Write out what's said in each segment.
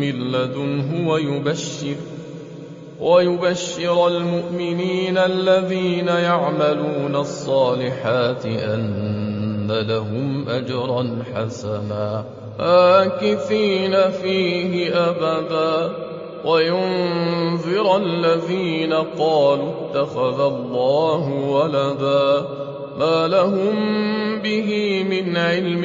من لدنه ويبشر ويبشر المؤمنين الذين يعملون الصالحات أن لهم أجرا حسنا آكثين فيه أبدا وينذر الذين قالوا اتخذ الله ولدا ما لهم به من علم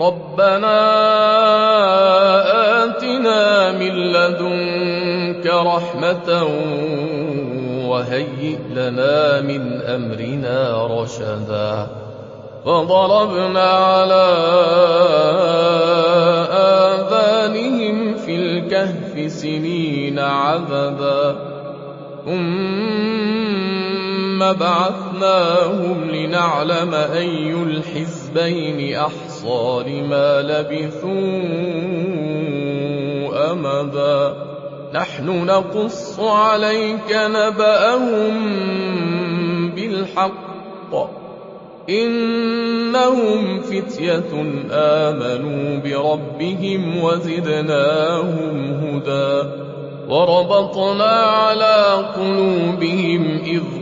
ربنا آتنا من لدنك رحمة وهيئ لنا من أمرنا رشدا. فضربنا على آذانهم في الكهف سنين عذبا ثم بعثناهم لنعلم أي الحزبين أحصى لما لبثوا أمدا. نحن نقص عليك نبأهم بالحق. إنهم فتية آمنوا بربهم وزدناهم هدى. وربطنا على قلوبهم إذ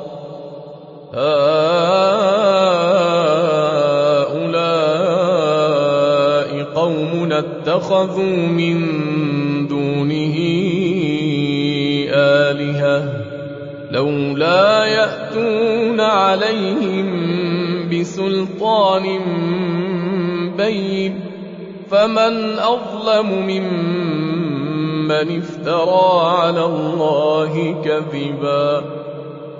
هؤلاء قوم اتخذوا من دونه آلهة لولا يأتون عليهم بسلطان بين فمن أظلم ممن افترى على الله كذبا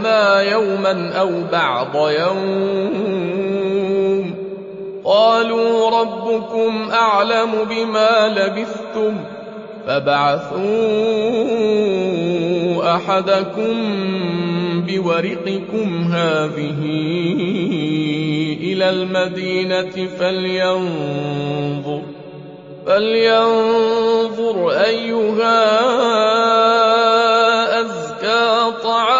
لبثنا يوما أو بعض يوم قالوا ربكم اعلم بما لبثتم فابعثوا احدكم بورقكم هذه إلى المدينة فلينظر فلينظر ايها ازكى طعاما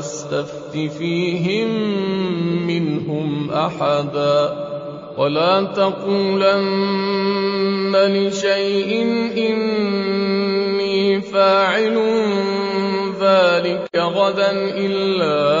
تستفت فيهم منهم أحدا ولا تقولن لشيء إني فاعل ذلك غدا إلا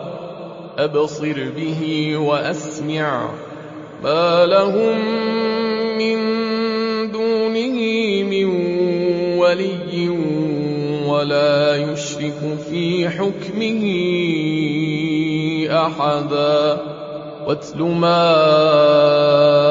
أبصر به وأسمع. ما لهم من دونه من ولي ولا يشرك في حكمه أحدا. واتل ما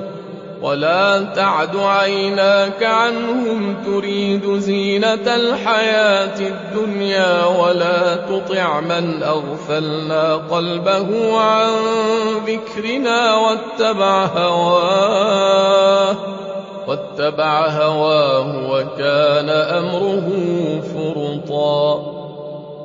ولا تعد عيناك عنهم تريد زينة الحياة الدنيا ولا تطع من أغفلنا قلبه عن ذكرنا واتبع هواه واتبع هواه وكان أمره فرطا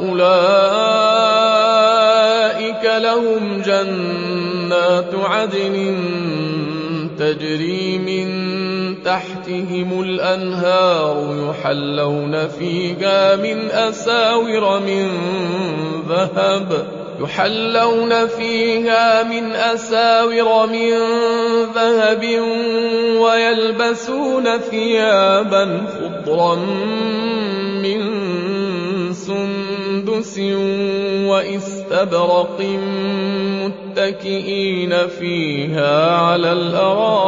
أولئك لهم جنات عدن تجري من تحتهم الأنهار يحلون فيها من أساور من ذهب يحلون فيها من أساور من ذهب ويلبسون ثيابا خضرا من سندس وإستبرق متكئين فيها على الأرائك.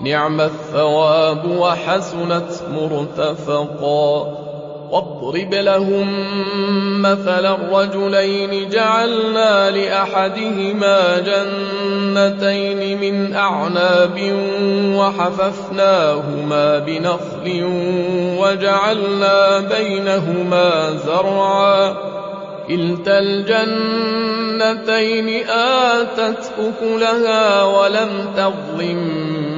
نعم الثواب وحسنت مرتفقا. واضرب لهم مثل الرجلين جعلنا لأحدهما جنتين من أعناب وحففناهما بنخل وجعلنا بينهما زرعا كلتا الجنتين آتت أكلها ولم تظلم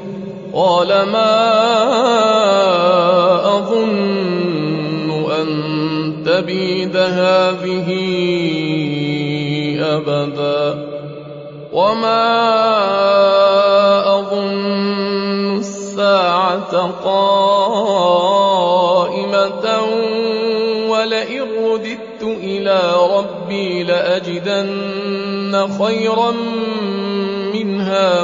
قال ما أظن أن تبيد هذه أبدا وما أظن الساعة قائمة ولئن رددت إلى ربي لأجدن خيرا منها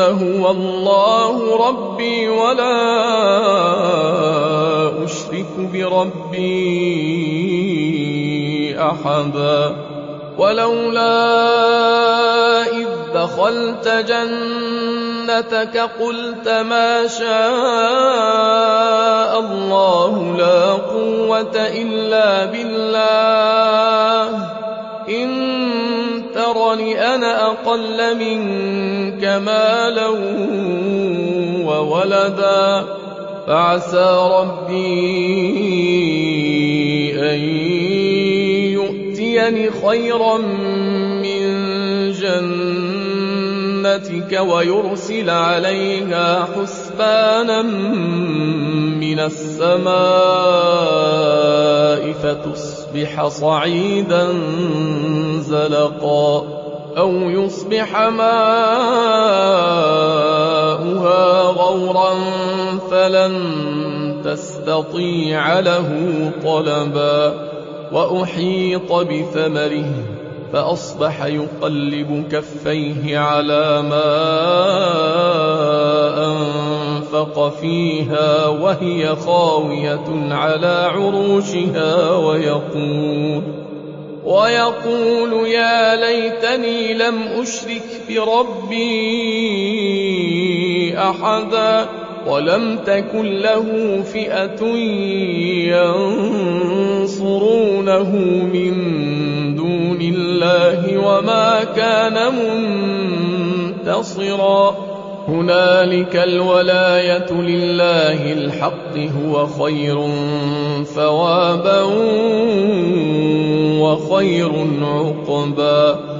هو الله ربي ولا أشرك بربي أحدا ولولا إذ دخلت جنتك قلت ما شاء الله لا قوة إلا بالله إن ترني أنا أقل منك مالا وولدا. فعسى ربي أن يؤتيني خيرا من جنتك ويرسل عليها حسبانا من السماء فتصبح صعيدا زلقا أو يصبح ماؤها غورا فلن تستطيع له طلبا وأحيط بثمره فأصبح يقلب كفيه على ما أنفق فيها وهي خاوية على عروشها ويقول ويقول يا ليتني لم أشرك بربي أحدا ولم تكن له فئة ينصرونه من دون الله وما كان منتصرا. هنالك الولاية لله الحق هو خير ثوابا وخير عقبا.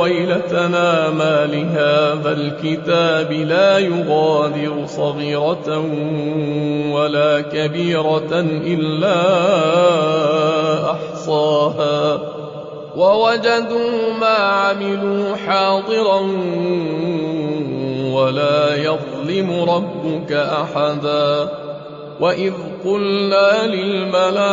ويلتنا ما لهذا الكتاب لا يغادر صغيرة ولا كبيرة إلا أحصاها. ووجدوا ما عملوا حاضرا ولا يظلم ربك أحدا. وإذ قلنا للملائكة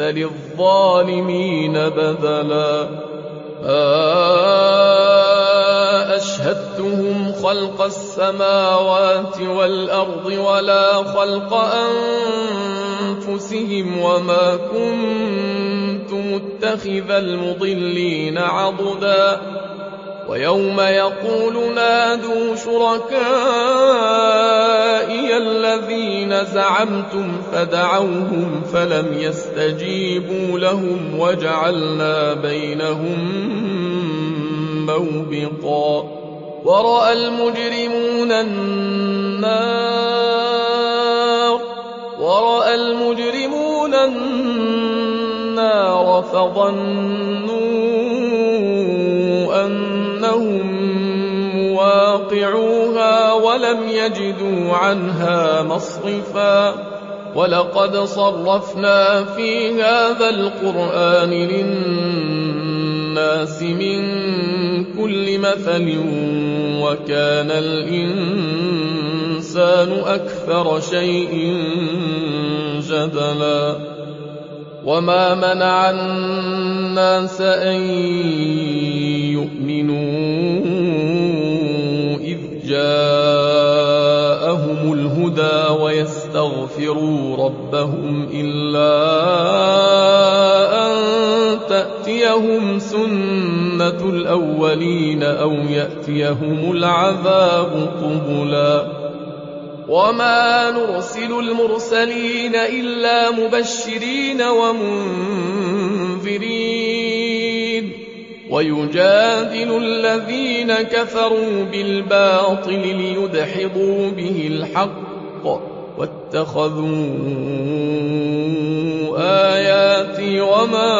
للظالمين بدلا أشهدتهم خلق السماوات والأرض ولا خلق أنفسهم وما كنت متخذ المضلين عضدا. ويوم يقول نادوا شركائي الذين زعمتم فدعوهم فلم يستجيبوا لهم وجعلنا بينهم موبقا. ورأى المجرمون النار ورأى المجرمون النار فظنوا مواقعوها ولم يجدوا عنها مصرفا. ولقد صرفنا في هذا القرآن للناس من كل مثل وكان الإنسان أكثر شيء جدلا. وما منع الناس أن يؤمنوا إذ جاءهم الهدى ويستغفروا ربهم إلا أن تأتيهم سنة الأولين أو يأتيهم العذاب قبلا. وما نرسل المرسلين إلا مبشرين ومنذرين. ويجادل الذين كفروا بالباطل ليدحضوا به الحق واتخذوا آياتي وما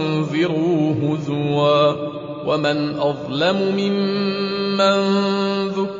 أنذروا هزوا ومن أظلم ممن ذكر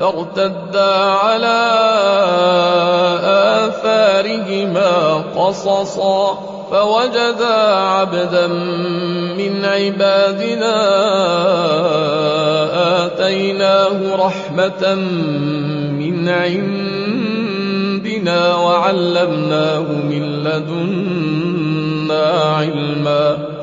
فارتدا على آثارهما قصصا فوجدا عبدا من عبادنا آتيناه رحمة من عندنا وعلمناه من لدنا علما.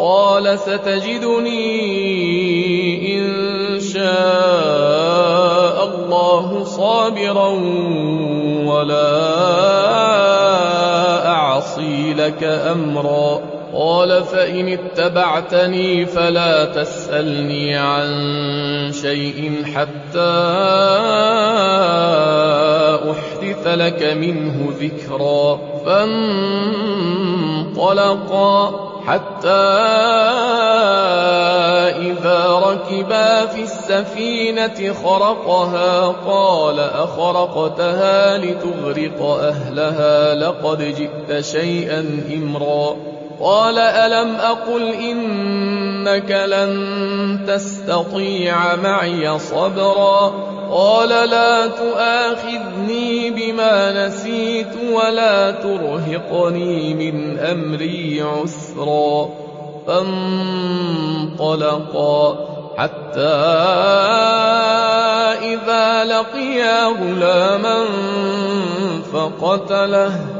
قال ستجدني إن شاء الله صابرا ولا أعصي لك أمرا. قال فإن اتبعتني فلا تسألني عن شيء حتى أحدث لك منه ذكرا فانطلقا حتى إذا ركبا في السفينة خرقها قال أخرقتها لتغرق أهلها لقد جئت شيئا إمرا قال ألم أقل إنك لن تستطيع معي صبرا قال لا تؤاخذني بما نسيت ولا ترهقني من أمري عسرا فانطلقا حتى إذا لقيا غلاما فقتله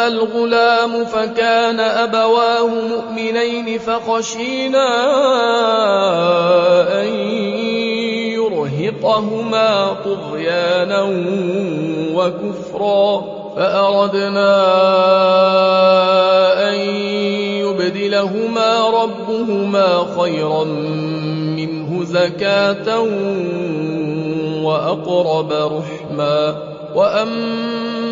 الغلام فكان أبواه مؤمنين فخشينا أن يرهقهما طغيانا وكفرا فأردنا أن يبدلهما ربهما خيرا منه زكاة وأقرب رحما وأما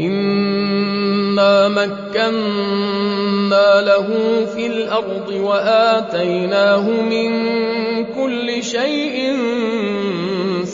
إنا مكنا له في الأرض وآتيناه من كل شيء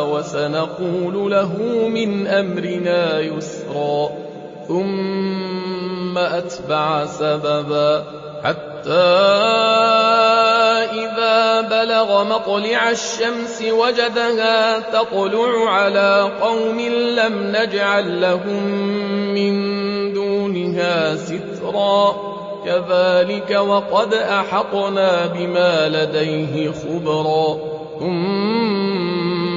وسنقول له من أمرنا يسرا ثم أتبع سببا حتى إذا بلغ مطلع الشمس وجدها تطلع على قوم لم نجعل لهم من دونها سترا كذلك وقد أحطنا بما لديه خبرا ثم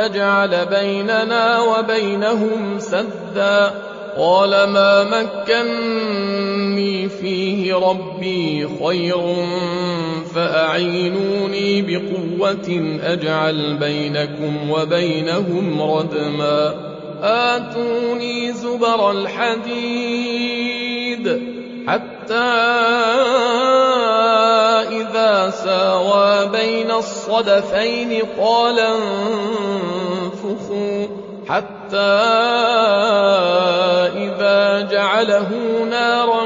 تجعل بيننا وبينهم سدا. قال ما مكني فيه ربي خير فأعينوني بقوة أجعل بينكم وبينهم ردما. آتوني زبر الحديد. حتى إذا ساوى بين الصدفين قال انفخوا حتى إذا جعله نارا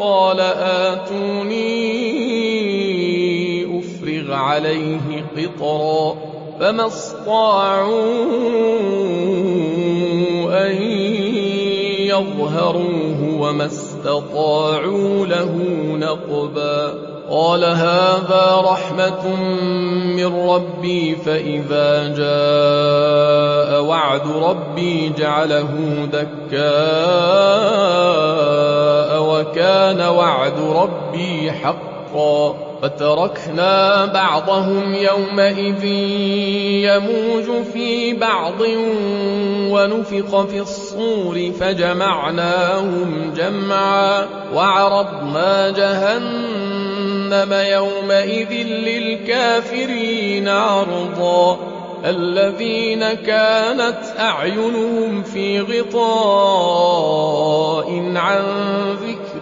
قال آتوني أفرغ عليه قطرا فما استطاعوا أن يظهروه وما استطاعوا له نقبا. قال هذا رحمة من ربي فإذا جاء وعد ربي جعله دكاء وكان وعد ربي حقا. فتركنا بعضهم يومئذ يموج في بعض ونفخ في الصور فجمعناهم جمعا وعرضنا جهنم يومئذ للكافرين عرضا الذين كانت أعينهم في غطاء عن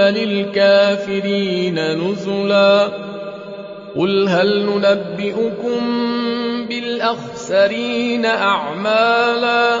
للكافرين نزلا قل هل ننبئكم بالأخسرين أعمالا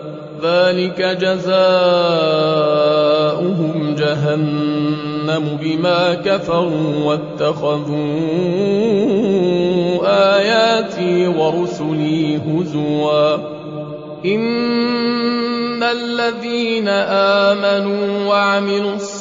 ذلك جزاؤهم جهنم بما كفروا واتخذوا آياتي ورسلي هزوا. إن الذين آمنوا وعملوا الصالحات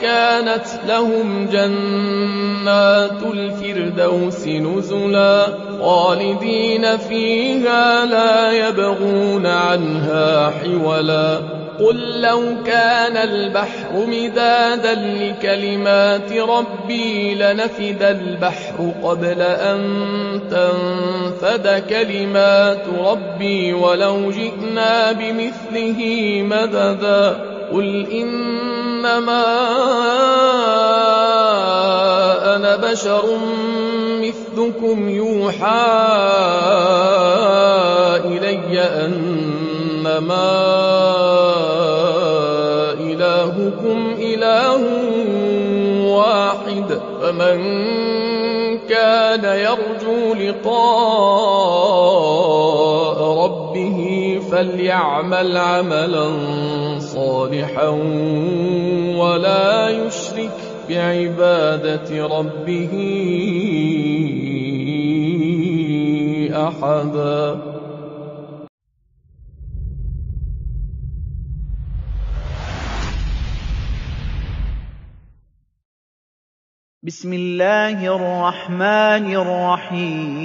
كانت لهم جنات الفردوس نزلا خالدين فيها لا يبغون عنها حولا. قل لو كان البحر مدادا لكلمات ربي لنفد البحر قبل أن تنفد كلمات ربي ولو جئنا بمثله مددا. قل إنما أنا بشر مثلكم يوحى إلي أنما إلهكم إله واحد فمن كان يرجو لقاء ربه فليعمل عملا صالحا ولا يشرك بعبادة ربه أحدا. بسم الله الرحمن الرحيم.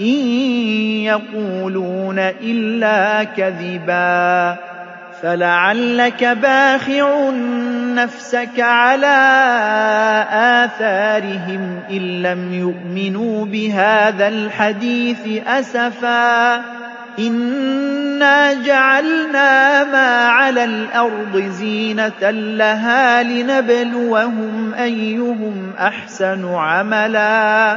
إن يقولون إلا كذبا فلعلك باخع نفسك على آثارهم إن لم يؤمنوا بهذا الحديث أسفا إنا جعلنا ما على الأرض زينة لها لنبلوهم أيهم أحسن عملا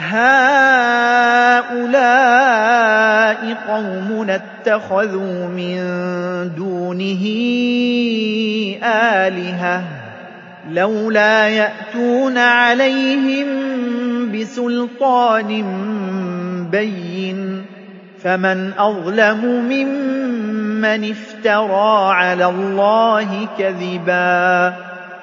هؤلاء قومنا اتخذوا من دونه آلهة لولا يأتون عليهم بسلطان بين فمن أظلم ممن افترى على الله كذبا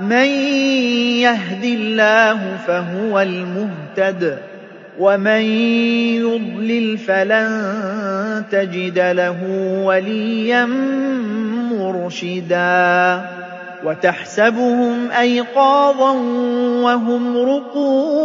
من يهد الله فهو المهتد ومن يضلل فلن تجد له وليا مرشدا. وتحسبهم أيقاظا وهم رقود.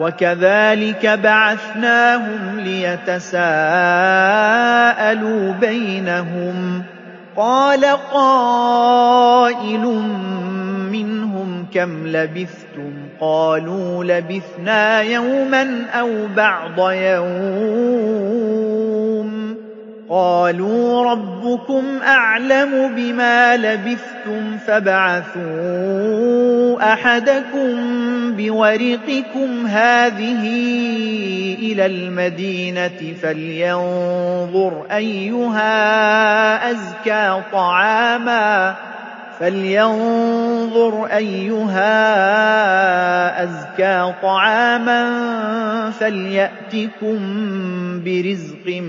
وكذلك بعثناهم ليتساءلوا بينهم. قال قائل منهم كم لبثتم؟ قالوا لبثنا يوما أو بعض يوم. قالوا ربكم أعلم بما لبثتم فابعثوا أحدكم بورقكم هذه إلى المدينة فلينظر أيها أزكى طعاماً فلينظر أيها أزكى طعاما فليأتكم برزق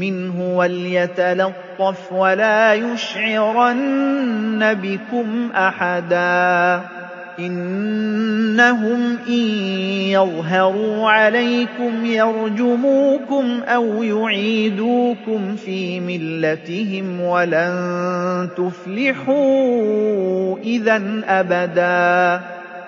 منه وليتلطف ولا يشعرن بكم أحدا. إنهم إن يظهروا عليكم يرجموكم أو يعيدوكم في ملتهم ولن تفلحوا إذا أبدا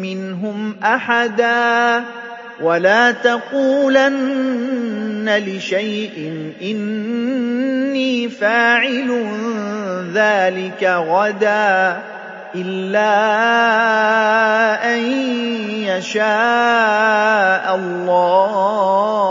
منهم أحدا ولا تقولن لشيء إني فاعل ذلك غدا إلا أن يشاء الله.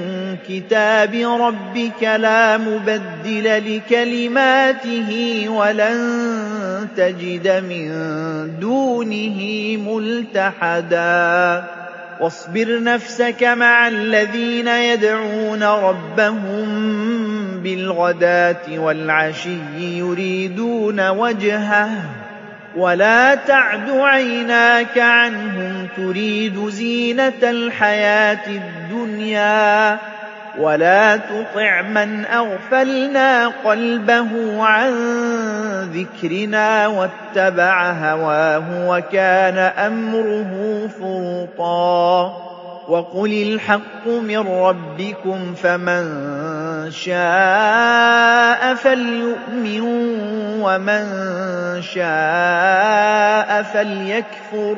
كتاب ربك لا مبدل لكلماته ولن تجد من دونه ملتحدا واصبر نفسك مع الذين يدعون ربهم بالغداة والعشي يريدون وجهه ولا تعد عيناك عنهم تريد زينة الحياة الدنيا ولا تطع من أغفلنا قلبه عن ذكرنا واتبع هواه وكان أمره فرطا وقل الحق من ربكم فمن شاء فليؤمن ومن شاء فليكفر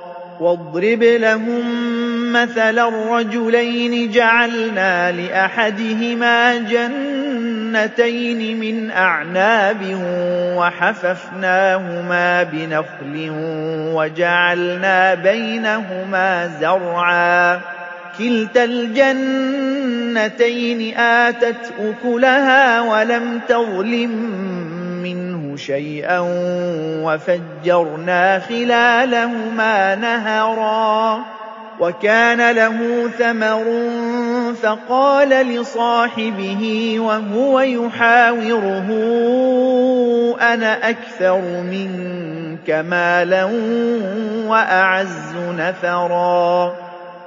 وَاضْرِبْ لَهُم مَّثَلًا رَّجُلَيْنِ جَعَلْنَا لِأَحَدِهِمَا جَنَّتَيْنِ مِنْ أَعْنَابٍ وَحَفَفْنَاهُمَا بِنَخْلٍ وَجَعَلْنَا بَيْنَهُمَا زَرْعًا. كِلْتَا الْجَنَّتَيْنِ آتَتْ أُكُلَهَا وَلَمْ تَظْلِم شَيْئًا وَفَجَّرْنَا خِلَالَهُمَا نَهَرًا وَكَانَ لَهُ ثَمَرٌ فَقَالَ لِصَاحِبِهِ وَهُوَ يُحَاوِرُهُ أَنَا أَكْثَرُ مِنكَ مَالًا وَأَعَزُّ نَفَرًا.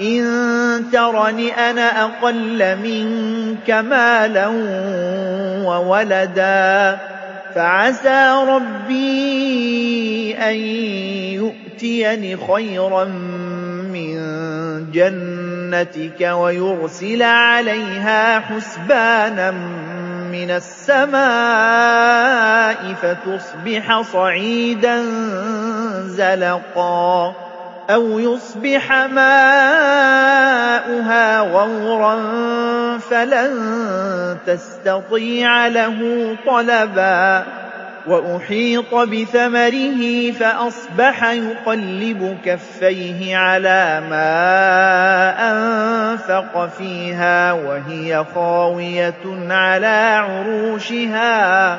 إِن تَرَنِ أَنَا أَقَلَّ مِنكَ مَالًا وَوَلَدًا فَعَسَىٰ رَبِّي أَن يُؤْتِيَنِ خَيْرًا مِّن جَنَّتِكَ وَيُرْسِلَ عَلَيْهَا حُسْبَانًا مِّنَ السَّمَاءِ فَتُصْبِحَ صَعِيدًا زَلَقًا أَوْ يُصْبِحَ مَاؤُهَا غَوْرًا فَلَن تَسْتَطِيعَ لَهُ طَلَبًا وَأُحِيطَ بِثَمَرِهِ فَأَصْبَحَ يُقَلِّبُ كَفَّيْهِ عَلَىٰ مَا أَنفَقَ فِيهَا وَهِيَ خَاوِيَةٌ عَلَىٰ عُرُوشِهَا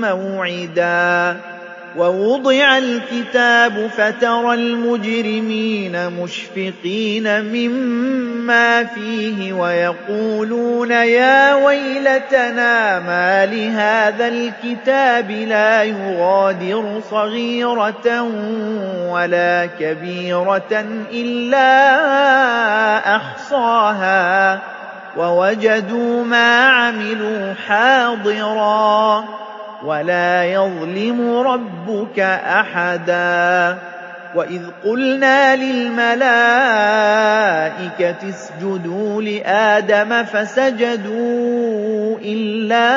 موعدا. ووضع الكتاب فترى المجرمين مشفقين مما فيه ويقولون يا ويلتنا ما لهذا الكتاب لا يغادر صغيرة ولا كبيرة إلا أحصاها. ووجدوا ما عملوا حاضرا. ولا يظلم ربك أحدا. وإذ قلنا للملائكة اسجدوا لآدم فسجدوا إلا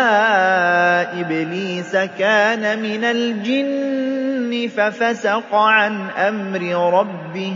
إبليس كان من الجن ففسق عن أمر ربه.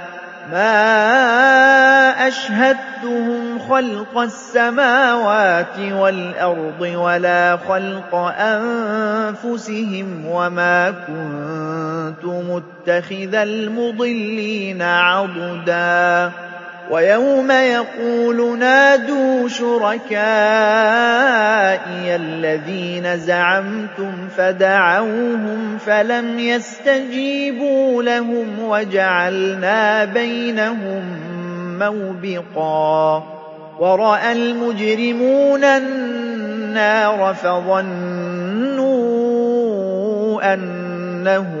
ما أشهدتهم خلق السماوات والأرض ولا خلق أنفسهم وما كنت متخذ المضلين عضداً ويوم يقول نادوا شركائي الذين زعمتم فدعوهم فلم يستجيبوا لهم وجعلنا بينهم موبقا ورأى المجرمون النار فظنوا أنهم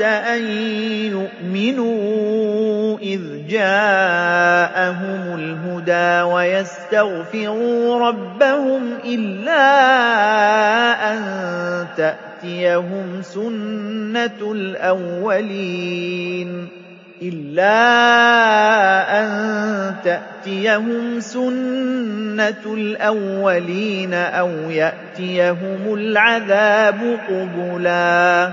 أن يؤمنوا إذ جاءهم الهدى ويستغفروا ربهم إلا أن تأتيهم سنة الأولين إلا أن تأتيهم سنة الأولين أو يأتيهم العذاب قبلا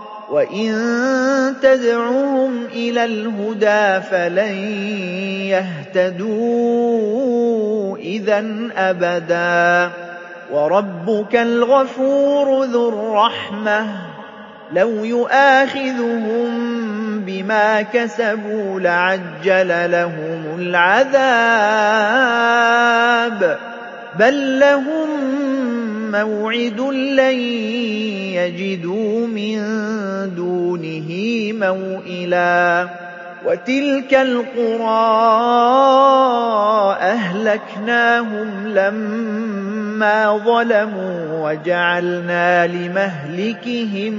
وَإِن تَدْعُهُمْ إِلَى الْهُدَىٰ فَلَن يَهْتَدُوا إِذًا أَبَدًا وَرَبُّكَ الْغَفُورُ ذُو الرَّحْمَةِ لو يؤاخذهم بما كسبوا لعجل لهم العذاب بل لهم موعد لن يجدوا من دونه موئلا. وتلك القرى أهلكناهم لما ظلموا وجعلنا لمهلكهم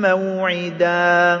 موعدا.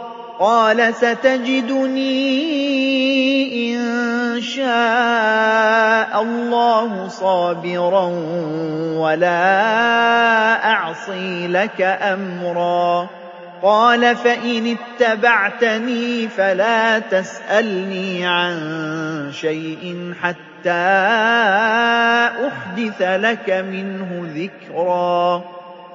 قَالَ سَتَجِدُنِي إِن شَاءَ اللَّهُ صَابِرًا وَلَا أَعْصِي لَكَ أَمْرًا. قَالَ فَإِنِ اتَّبَعْتَنِي فَلَا تَسْأَلْنِي عَن شَيْءٍ حَتَّىٰ أُحْدِثَ لَكَ مِنْهُ ذِكْرًا.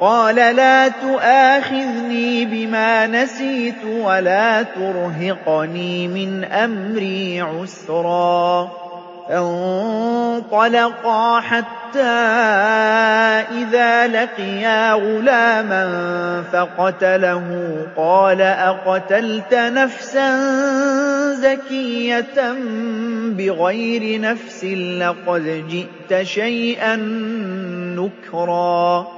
قَالَ لَا تُؤَاخِذْنِي بِمَا نَسِيتُ وَلَا تُرْهِقْنِي مِنْ أَمْرِي عُسْرًا. فَانطَلَقَا حَتَّىٰ إِذَا لَقِيَا غُلَامًا فَقَتَلَهُ. قَالَ أَقَتَلْتَ نَفْسًا زَكِيَّةً بِغَيْرِ نَفْسٍ لَّقَدْ جِئْتَ شَيْئًا نُّكْرًا.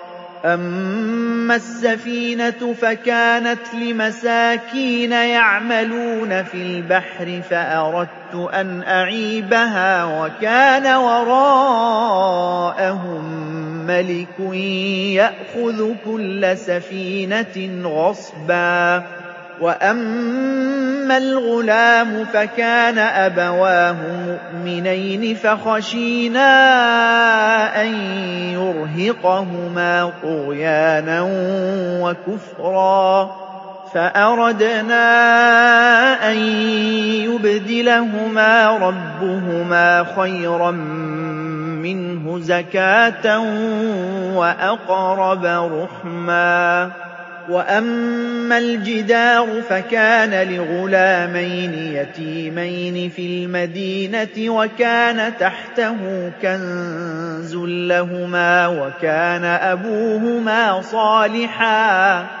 أَمَّا السَّفِينَةُ فَكَانَتْ لِمَسَاكِينَ يَعْمَلُونَ فِي الْبَحْرِ فَأَرَدتُّ أَنْ أَعِيبَهَا وَكَانَ وَرَاءَهُم مَّلِكٌ يَأْخُذُ كُلَّ سَفِينَةٍ غَصْبًا وَأَمَّا الْغُلَامُ فَكَانَ أَبَوَاهُ مُؤْمِنَيْنِ فَخَشِينَا أَن يُرْهِقَهُمَا طُغْيَانًا وَكُفْرًا فأردنا أن يبدلهما ربهما خيرا منه زكاة وأقرب رحما وأما الجدار فكان لغلامين يتيمين في المدينة وكان تحته كنز لهما وكان أبوهما صالحا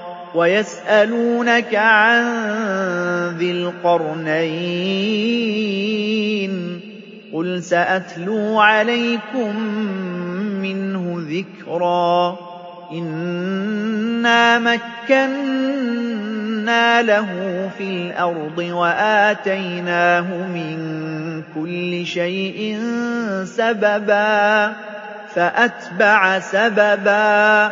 ويسألونك عن ذي القرنين قل سأتلو عليكم منه ذكرا إنا مكنا له في الأرض وآتيناه من كل شيء سببا فأتبع سببا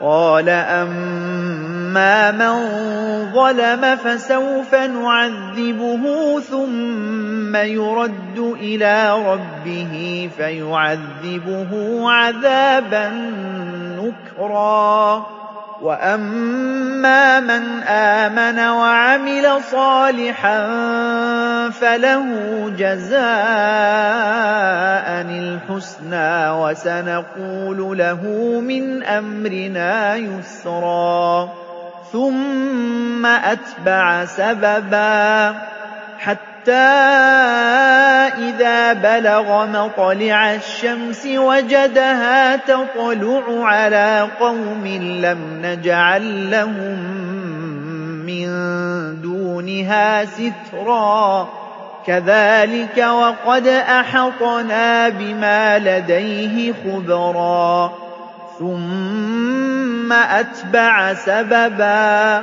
قال أما من ظلم فسوف نعذبه ثم يرد إلى ربه فيعذبه عذابا نكرا. وأما من آمن وعمل صالحا فله جزاء الحسنى وسنقول له من أمرنا يسرا ثم أتبع سببا حتى حَتَّىٰ إِذَا بَلَغَ مَطْلِعَ الشَّمْسِ وَجَدَهَا تَطْلُعُ عَلَىٰ قَوْمٍ لَّمْ نَجْعَل لَّهُم مِّن دُونِهَا سِتْرًا كَذَٰلِكَ وَقَدْ أَحَطْنَا بِمَا لَدَيْهِ خُبْرًا ثُمَّ أَتْبَعَ سَبَبًا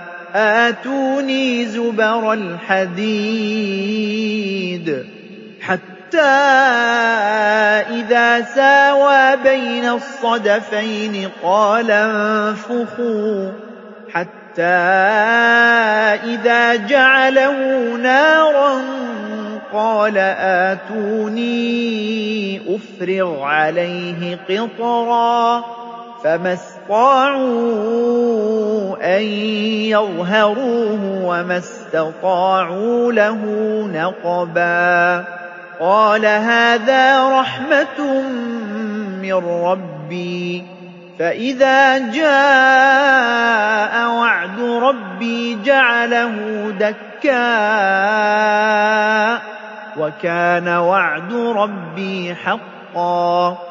آتوني زبر الحديد حتى إذا ساوى بين الصدفين قال انفخوا حتى إذا جعله نارا قال آتوني أفرغ عليه قطرا فما اسْطَاعُوا أَن يَظْهَرُوهُ وَمَا اسْتَطَاعُوا لَهُ نَقْبًا. قَالَ هَٰذَا رَحْمَةٌ مِّن رَّبِّي. فَإِذَا جَاءَ وَعْدُ رَبِّي جَعَلَهُ دَكَّاءَ وَكَانَ وَعْدُ رَبِّي حَقًّا.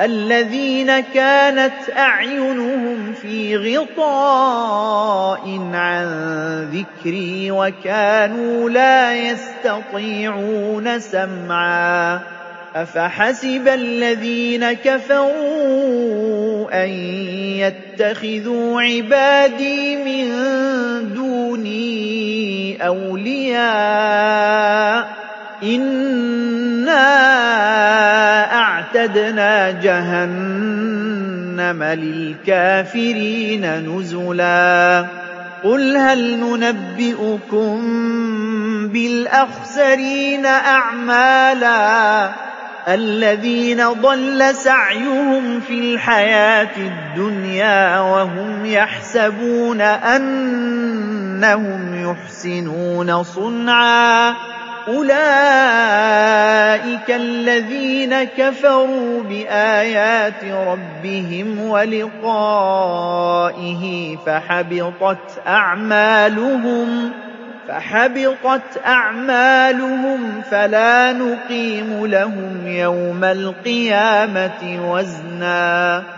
الَّذِينَ كَانَتْ أَعْيُنُهُمْ فِي غِطَاءٍ عَن ذِكْرِي وَكَانُوا لَا يَسْتَطِيعُونَ سَمْعًا. أَفَحَسِبَ الَّذِينَ كَفَرُوا أَن يَتَّخِذُوا عِبَادِي مِن دُونِي أَوْلِيَاءَ ۚ؟ إِنَّا أَعْتَدْنَا جَهَنَّمَ لِلْكَافِرِينَ نُزُلًا. قُلْ هَلْ نُنَبِّئُكُم بِالْأَخْسَرِينَ أَعْمَالًا؟ الَّذِينَ ضَلَّ سَعْيُهُمْ فِي الْحَيَاةِ الدُّنْيَا وَهُمْ يَحْسَبُونَ أَنَّهُمْ يُحْسِنُونَ صُنْعًا. أُولَٰئِكَ الَّذِينَ كَفَرُوا بِآيَاتِ رَبِّهِمْ وَلِقَائِهِ فَحَبِطَتْ أَعْمَالُهُمْ فَحَبِطَتْ أَعْمَالُهُمْ فَلَا نُقِيمُ لَهُمْ يَوْمَ الْقِيَامَةِ وَزْنًا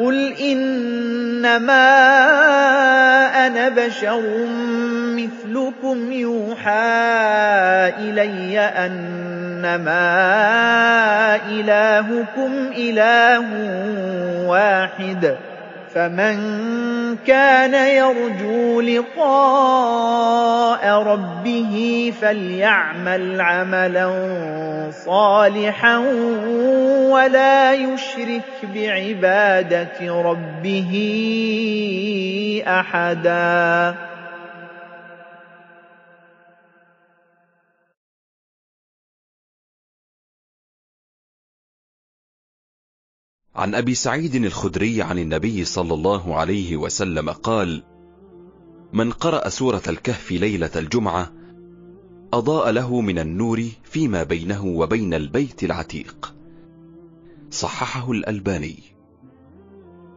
قُلْ إِنَّمَا أَنَا بَشَرٌ مِّثْلُكُمْ يُوحَىٰ إِلَيَّ أَنَّمَا إِلَٰهُكُمْ إِلَٰهٌ وَاحِدٌ فَمَن كَانَ يَرْجُو لِقَاءَ رَبِّهِ فَلْيَعْمَلْ عَمَلًا صَالِحًا وَلَا يُشْرِكْ بِعِبَادَةِ رَبِّهِ أَحَدًا. عن أبي سعيد الخدري عن النبي صلى الله عليه وسلم قال من قرأ سورة الكهف ليلة الجمعة أضاء له من النور فيما بينه وبين البيت العتيق. صححه الألباني.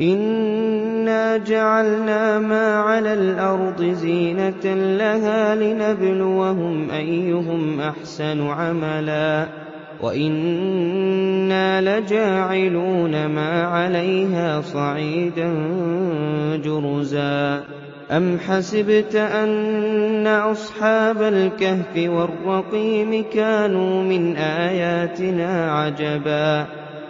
إِنَّا جَعَلْنَا مَا عَلَى الْأَرْضِ زِينَةً لَّهَا لِنَبْلُوَهُمْ أَيُّهُمْ أَحْسَنُ عَمَلًا وَإِنَّا لَجَاعِلُونَ مَا عَلَيْهَا صَعِيدًا جُرُزًا أَمْ حَسِبْتَ أَنَّ أَصْحَابَ الْكَهْفِ وَالرَّقِيمِ كَانُوا مِنْ آيَاتِنَا عَجَبًا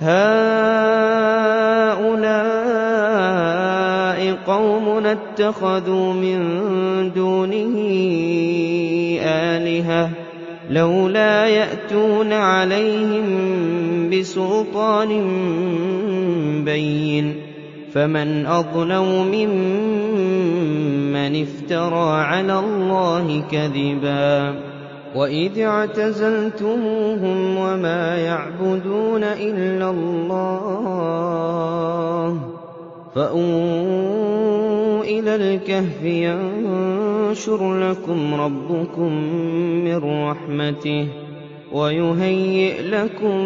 هَٰؤُلَاءِ قَوْمُنَا اتَّخَذُوا مِن دُونِهِ آلِهَةً ۖ لَّوْلَا يَأْتُونَ عَلَيْهِم بِسُلْطَانٍ بَيِّنٍ فَمَنْ أَظْلَمُ مِمَّنِ افْتَرَىٰ عَلَى اللَّهِ كَذِبًا وَإِذِ اعْتَزَلْتُمُوهُمْ وَمَا يَعْبُدُونَ إِلَّا اللَّهَ فَأْوُوا إِلَى الْكَهْفِ يَنشُرْ لَكُمْ رَبُّكُم مِّن رَّحْمَتِهِ وَيُهَيِّئْ لَكُم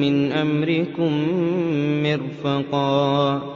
مِّنْ أَمْرِكُم مِّرْفَقًا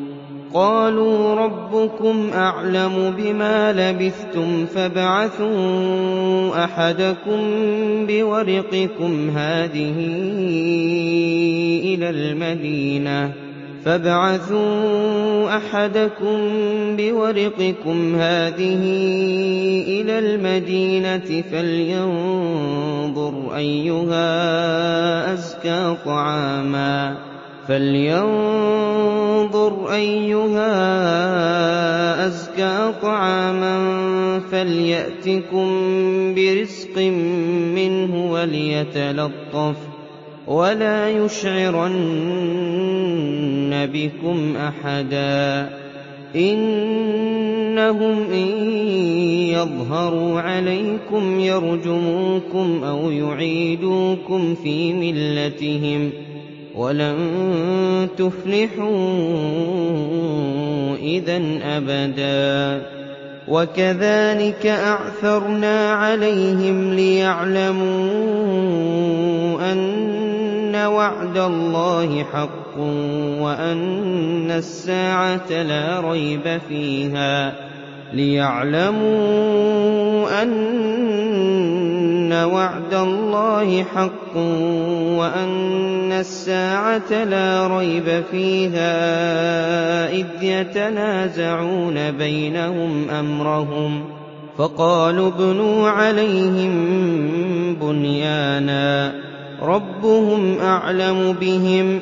قَالُوا رَبُّكُمْ أَعْلَمُ بِمَا لَبِثْتُمْ فَابْعَثُوا أَحَدَكُم بِوَرِقِكُمْ هَٰذِهِ إِلَى الْمَدِينَةِ فَلْيَنظُرْ أَيُّهَا أَزْكَىٰ طَعَامًا فَلْيَأْتِكُم بِرِزْقٍ مِّنْهُ وَلْيَتَلَطَّفْ وَلَا يُشْعِرَنَّ بِكُمْ أَحَدًا إِنَّهُمْ إِن يَظْهَرُوا عَلَيْكُمْ يَرْجُمُوكُمْ أَوْ يُعِيدُوكُمْ فِي مِلَّتِهِمْ ۖ وَلَن تُفْلِحُوا إِذًا أَبَدًا وَكَذَٰلِكَ أَعْثَرْنَا عَلَيْهِمْ لِيَعْلَمُوا أَنَّ وَعْدَ اللَّهِ حَقٌّ وَأَنَّ السَّاعَةَ لَا رَيْبَ فِيهَا لِيَعْلَمُوا أَنَّ وَعْدَ اللَّهِ حَقٌّ وَأَنَّ السَّاعَةَ لَا رَيْبَ فِيهَا إِذْ يَتَنَازَعُونَ بَيْنَهُمْ أَمْرَهُمْ فَقَالُوا ابْنُوا عَلَيْهِم بُنْيَانًا رَّبُّهُمْ أَعْلَمُ بِهِمْ ۚ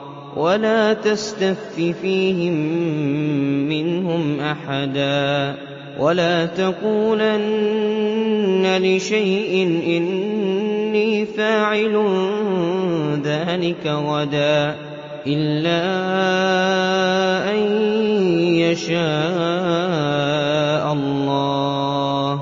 وَلَا تَسْتَفْتِ فِيهِم مِّنْهُمْ أَحَدًا وَلَا تَقُولَنَّ لِشَيْءٍ إِنِّي فَاعِلٌ ذَٰلِكَ غَدًا إِلَّا أَن يَشَاءَ اللَّهُ ۚ.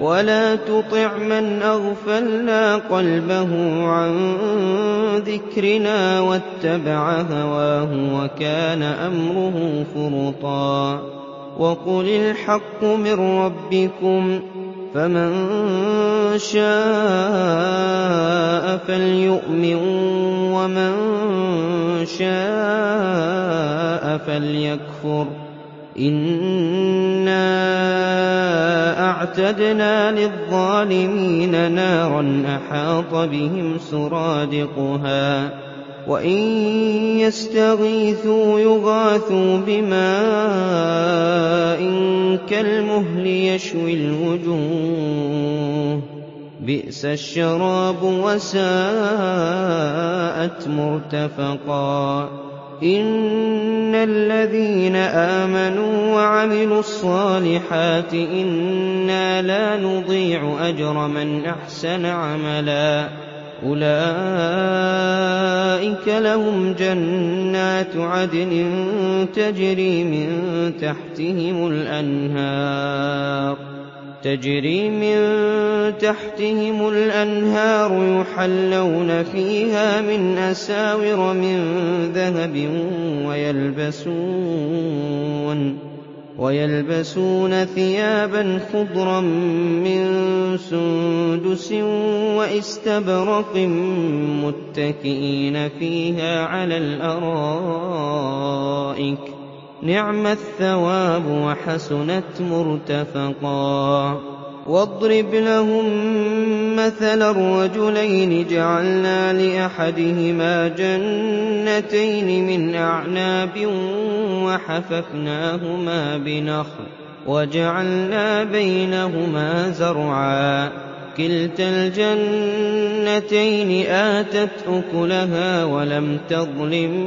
وَلَا تُطِعْ مَنْ أَغْفَلْنَا قَلْبَهُ عَن ذِكْرِنَا وَاتَّبَعَ هَوَاهُ وَكَانَ أَمْرُهُ فُرُطًا. وَقُلِ الْحَقُّ مِن رَّبِّكُمْ ۖ فَمَن شَاءَ فَلْيُؤْمِن وَمَن شَاءَ فَلْيَكْفُرْ. إِنَّا أَعْتَدْنَا لِلظَّالِمِينَ نَارًا أَحَاطَ بِهِمْ سُرَادِقُهَا ۚ وَإِن يَسْتَغِيثُوا يُغَاثُوا بِمَاءٍ كَالْمُهْلِ يَشْوِي الْوُجُوهَ ۚ بِئْسَ الشَّرَابُ وَسَاءَتْ مُرْتَفَقًا إِنَّ الَّذِينَ آمَنُوا وَعَمِلُوا الصَّالِحَاتِ إِنَّا لَا نُضِيعُ أَجْرَ مَنْ أَحْسَنَ عَمَلًا أُولَٰئِكَ لَهُمْ جَنَّاتُ عَدْنٍ تَجْرِي مِن تَحْتِهِمُ الْأَنْهَارُ يُحَلَّوْنَ فِيهَا مِنْ أَسَاوِرَ مِن ذَهَبٍ وَيَلْبَسُونَ ثِيَابًا خُضْرًا مِّن سُندُسٍ وَإِسْتَبْرَقٍ مُّتَّكِئِينَ فِيهَا عَلَى الْأَرَائِكِ ۚ نِعْمَ الثَّوَابُ وَحَسُنَتْ مُرْتَفَقًا. وَاضْرِبْ لَهُم مَّثَلًا رَّجُلَيْنِ جَعَلْنَا لِأَحَدِهِمَا جَنَّتَيْنِ مِنْ أَعْنَابٍ وَحَفَفْنَاهُمَا بِنَخْلٍ وَجَعَلْنَا بَيْنَهُمَا زَرْعًا. كِلْتَا الْجَنَّتَيْنِ آتَتْ أُكُلَهَا وَلَمْ تَظْلِم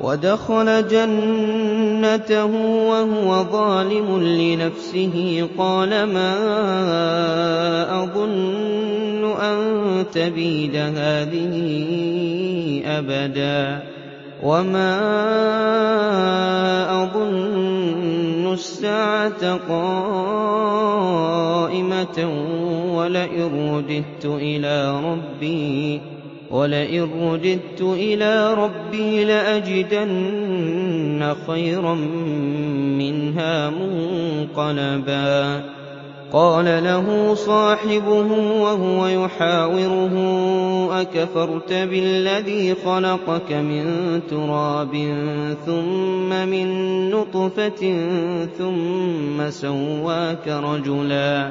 وَدَخَلَ جَنَّتَهُ وَهُوَ ظَالِمٌ لِّنَفْسِهِ. قَالَ مَا أَظُنُّ أَن تَبِيدَ هَٰذِهِ أَبَدًا وَمَا أَظُنُّ السَّاعَةَ قَائِمَةً وَلَئِن رُّدِدتُّ إِلَىٰ رَبِّي لَأَجِدَنَّ خَيْرًا مِّنْهَا مُنقَلَبًا قَالَ لَهُ صَاحِبُهُ وَهُوَ يُحَاوِرُهُ أَكَفَرْتَ بِالَّذِي خَلَقَكَ مِن تُرَابٍ ثُمَّ مِن نُّطْفَةٍ ثُمَّ سَوَّاكَ رَجُلًا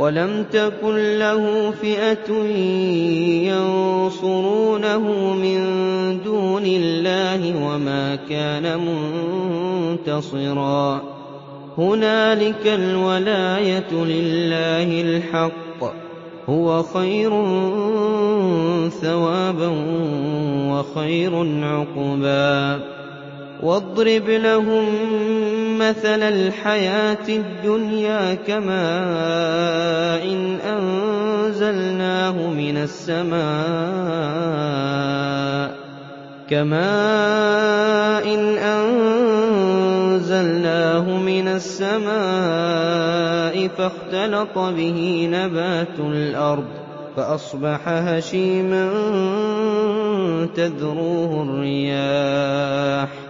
وَلَمْ تَكُن لَّهُ فِئَةٌ يَنصُرُونَهُ مِن دُونِ اللَّهِ وَمَا كَانَ مُنتَصِرًا. هُنَالِكَ الْوَلَايَةُ لِلَّهِ الْحَقِّ ۚ. هُوَ خَيْرٌ ثَوَابًا وَخَيْرٌ عُقْبًا. وَاضْرِبْ لَهُم مَّثَلَ الْحَيَاةِ الدُّنْيَا كَمَاءٍ أَنزَلْنَاهُ مِنَ السَّمَاءِ فَاخْتَلَطَ بِهِ نَبَاتُ الْأَرْضِ فَأَصْبَحَ هَشِيمًا تَذْرُوهُ الرِّيَاحُ ۗ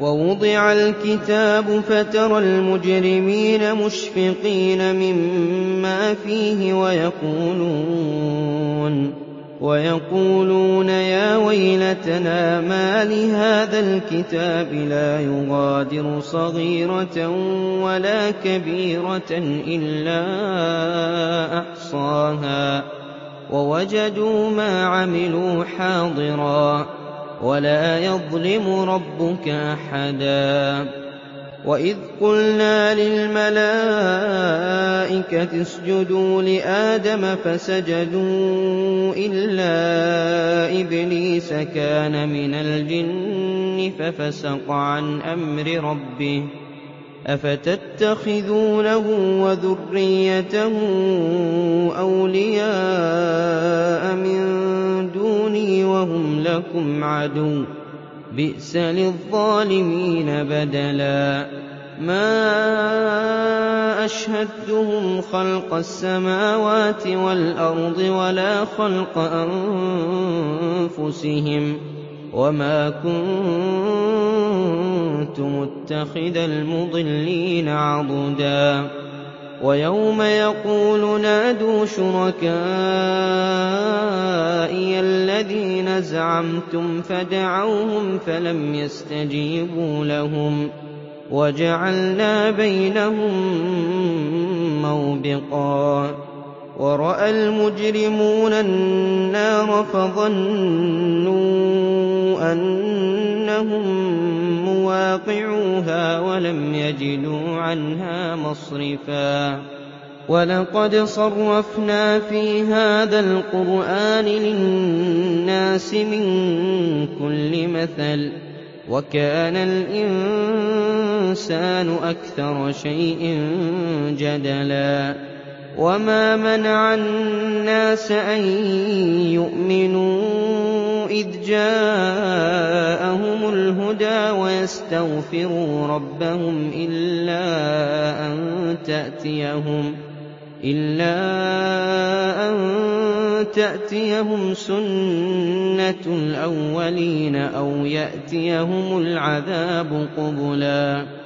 وَوُضِعَ الْكِتَابُ فَتَرَى الْمُجْرِمِينَ مُشْفِقِينَ مِمَّا فِيهِ وَيَقُولُونَ يَا وَيْلَتَنَا مَالِ هَٰذَا الْكِتَابِ لَا يُغَادِرُ صَغِيرَةً وَلَا كَبِيرَةً إِلَّا أَحْصَاهَا ۚ وَوَجَدُوا مَا عَمِلُوا حَاضِرًا وَلَا يَظْلِمُ رَبُّكَ أَحَدًا. وَإِذْ قُلْنَا لِلْمَلَائِكَةِ اسْجُدُوا لِآدَمَ فَسَجَدُوا إِلَّا إِبْلِيسَ كَانَ مِنَ الْجِنِّ فَفَسَقَ عَنْ أَمْرِ رَبِّهِ ۗ. أَفَتَتَّخِذُونَهُ وَذُرِّيَّتَهُ أَوْلِيَاءَ مِن وَهُمْ لَكُمْ عَدُوٌّ ۚ. بِئْسَ لِلظَّالِمِينَ بَدَلًا. مَا أَشْهَدتُّهُمْ خَلْقَ السَّمَاوَاتِ وَالْأَرْضِ وَلَا خَلْقَ أَنفُسِهِمْ ۖ وَمَا كُنتُ مُتَّخِذَ الْمُضِلِّينَ عَضُدًا. وَيَوْمَ يَقُولُ نَادُوا شُرَكَائِيَ الَّذِينَ زَعَمْتُمْ فَدَعَوْهُمْ فَلَمْ يَسْتَجِيبُوا لَهُمْ وَجَعَلْنَا بَيْنَهُم مَّوْبِقًا وَرَأَى الْمُجْرِمُونَ النَّارَ فَظَنُّوا أَنَّهُم مُّوَاقِعُوهَا وَلَمْ يَجِدُوا عَنْهَا مَصْرِفًا. وَلَقَدْ صَرَّفْنَا فِي هَٰذَا الْقُرْآنِ لِلنَّاسِ مِن كُلِّ مَثَلٍ ۚ وَكَانَ الْإِنسَانُ أَكْثَرَ شَيْءٍ جَدَلًا. وَمَا مَنَعَ النَّاسَ أَن يُؤْمِنُوا إِذْ جَاءَهُمُ الْهُدَىٰ وَيَسْتَغْفِرُوا رَبَّهُمْ إِلَّا أَن تَأْتِيَهُمْ سُنَّةُ الْأَوَّلِينَ أَوْ يَأْتِيَهُمُ الْعَذَابُ قُبُلًا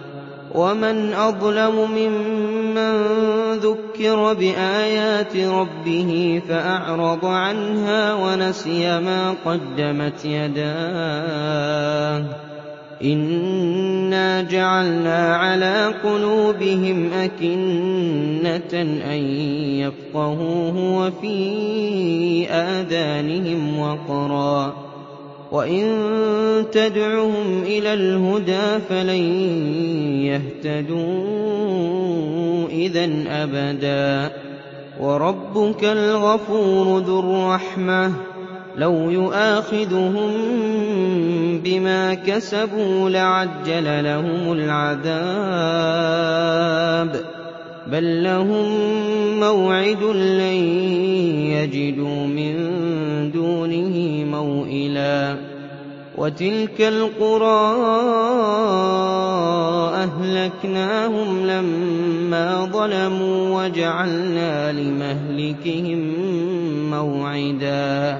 وَمَنْ أَظْلَمُ مِمَّن ذُكِّرَ بِآيَاتِ رَبِّهِ فَأَعْرَضَ عَنْهَا وَنَسِيَ مَا قَدَّمَتْ يَدَاهُ ۚ إِنَّا جَعَلْنَا عَلَىٰ قُلُوبِهِمْ أَكِنَّةً أَن يَفْقَهُوهُ وَفِي آذَانِهِمْ وَقْرًا ۚ وَإِن تَدْعُهُمْ إِلَى الْهُدَىٰ فَلَن يَهْتَدُوا إِذًا أَبَدًا ۚ وَرَبُّكَ الْغَفُورُ ذُو الرَّحْمَةِ ۖ لَوْ يُؤَاخِذُهُم بِمَا كَسَبُوا لَعَجَّلَ لَهُمُ الْعَذَابَ ۚ بَل لَّهُم مَّوْعِدٌ لَّن يَجِدُوا مِن دُونِهِ مَوْئِلًا وَتِلْكَ الْقُرَىٰ أَهْلَكْنَاهُمْ لَمَّا ظَلَمُوا وَجَعَلْنَا لِمَهْلِكِهِم مَّوْعِدًا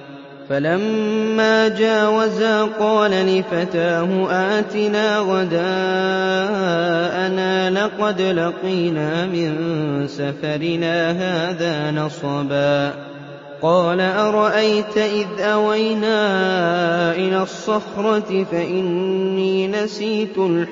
فَلَمَّا جَاوَزَا قَالَ لِفَتَاهُ آتِنَا غَدَاءَنَا لَقَدْ لَقِينَا مِن سَفَرِنَا هَٰذَا نَصَبًا. قَالَ أَرَأَيْتَ إِذْ أَوَيْنَا إِلَى الصَّخْرَةِ فَإِنِّي نَسِيتُ الْحُوتَ.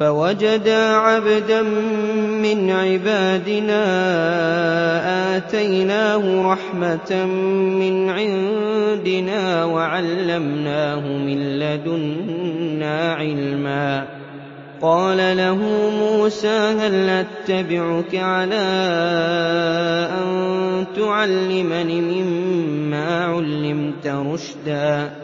فوجدا عبدا من عبادنا آتيناه رحمة من عندنا وعلمناه من لدنا علما. قال له موسى هل أتبعك على أن تعلمني مما علمت رشدا؟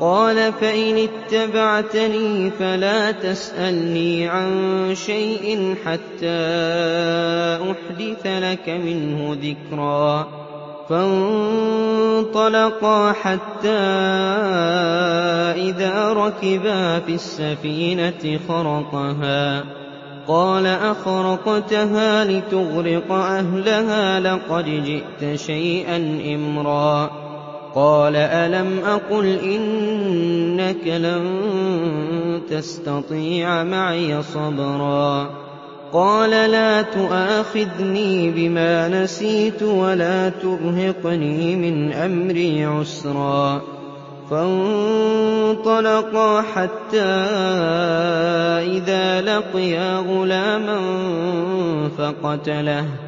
قال فإن اتبعتني فلا تسألني عن شيء حتى أحدث لك منه ذكرا. فانطلقا حتى إذا ركبا في السفينة خرقها. قال أخرقتها لتغرق أهلها لقد جئت شيئا إمرا. قال ألم أقل إنك لن تستطيع معي صبرا قال لا تؤاخذني بما نسيت ولا ترهقني من أمري عسرا فانطلقا حتى إذا لقيا غلاما فقتله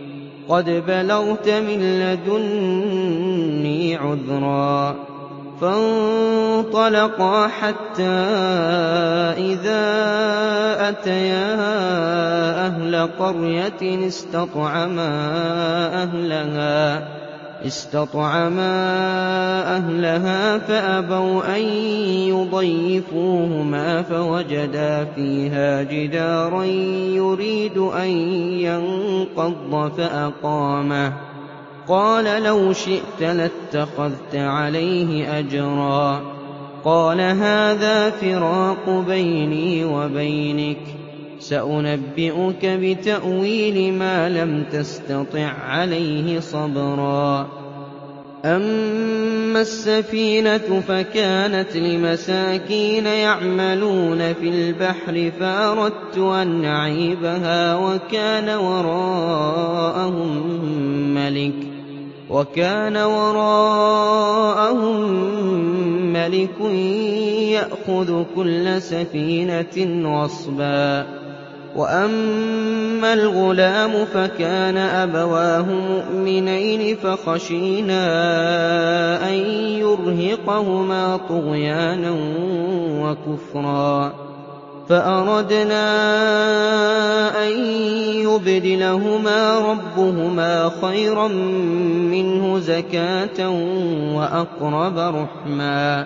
قد بلغت من لدني عذرا فانطلقا حتى إذا أتيا أهل قرية استطعما أهلها استطعما أهلها فأبوا أن يضيفوهما فوجدا فيها جدارا يريد أن ينقض فأقامه. قال لو شئت لاتخذت عليه أجرا. قال هذا فراق بيني وبينك. سأنبئك بتأويل ما لم تستطع عليه صبرا. أما السفينة فكانت لمساكين يعملون في البحر فأردت أن أعيبها وكان وراءهم ملك وكان وراءهم ملك يأخذ كل سفينة غصبا. وأما الغلام فكان أبواه مؤمنين فخشينا أن يرهقهما طغيانا وكفرا فأردنا أن يبدلهما ربهما خيرا منه زكاة وأقرب رحما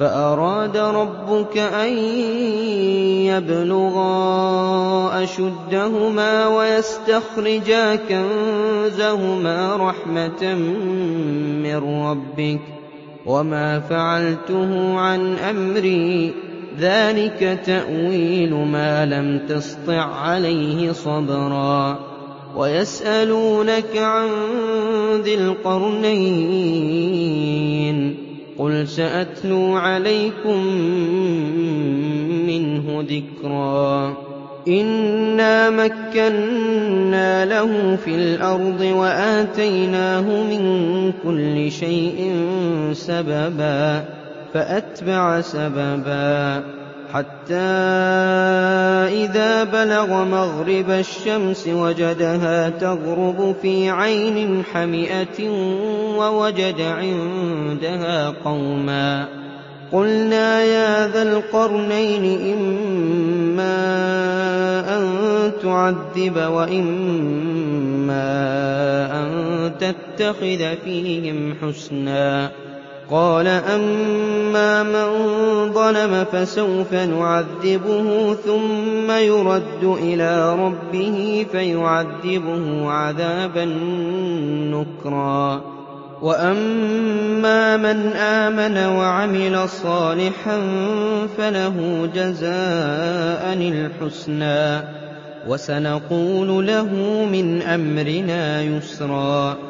فأراد ربك أن يبلغا أشدهما ويستخرجا كنزهما رحمة من ربك وما فعلته عن أمري ذلك تأويل ما لم تسطع عليه صبرا ويسألونك عن ذي القرنين قل سأتلو عليكم منه ذكرا إنا مكنا له في الأرض وآتيناه من كل شيء سببا فأتبع سببا حَتَّىٰ إِذَا بَلَغَ مَغْرِبَ الشَّمْسِ وَجَدَهَا تَغْرُبُ فِي عَيْنٍ حَمِئَةٍ وَوَجَدَ عِندَهَا قَوْمًا. قُلْنَا يَا ذَا الْقَرْنَيْنِ إِمَّا أَن تُعَذِّبَ وَإِمَّا أَن تَتَّخِذَ فِيهِمْ حُسْنًا. قَالَ أَمَّا مَن ظَلَمَ فَسَوْفَ نُعَذِّبُهُ ثُمَّ يُرَدُّ إِلَىٰ رَبِّهِ فَيُعَذِّبُهُ عَذَابًا نُّكْرًا. وَأَمَّا مَنْ آمَنَ وَعَمِلَ صَالِحًا فَلَهُ جَزَاءً الْحُسْنَىٰ. وَسَنَقُولُ لَهُ مِنْ أَمْرِنَا يُسْرًا.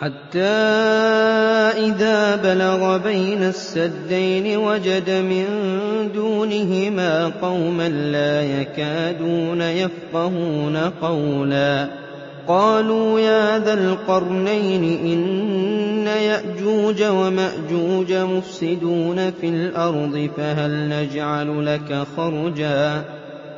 حَتَّىٰ إِذَا بَلَغَ بَيْنَ السَّدَّيْنِ وَجَدَ مِن دُونِهِمَا قَوْمًا لَّا يَكَادُونَ يَفْقَهُونَ قَوْلًا. قَالُوا يَا ذَا الْقَرْنَيْنِ إِنَّ يَأْجُوجَ وَمَأْجُوجَ مُفْسِدُونَ فِي الْأَرْضِ فَهَلْ نَجْعَلُ لَكَ خَرْجًا؟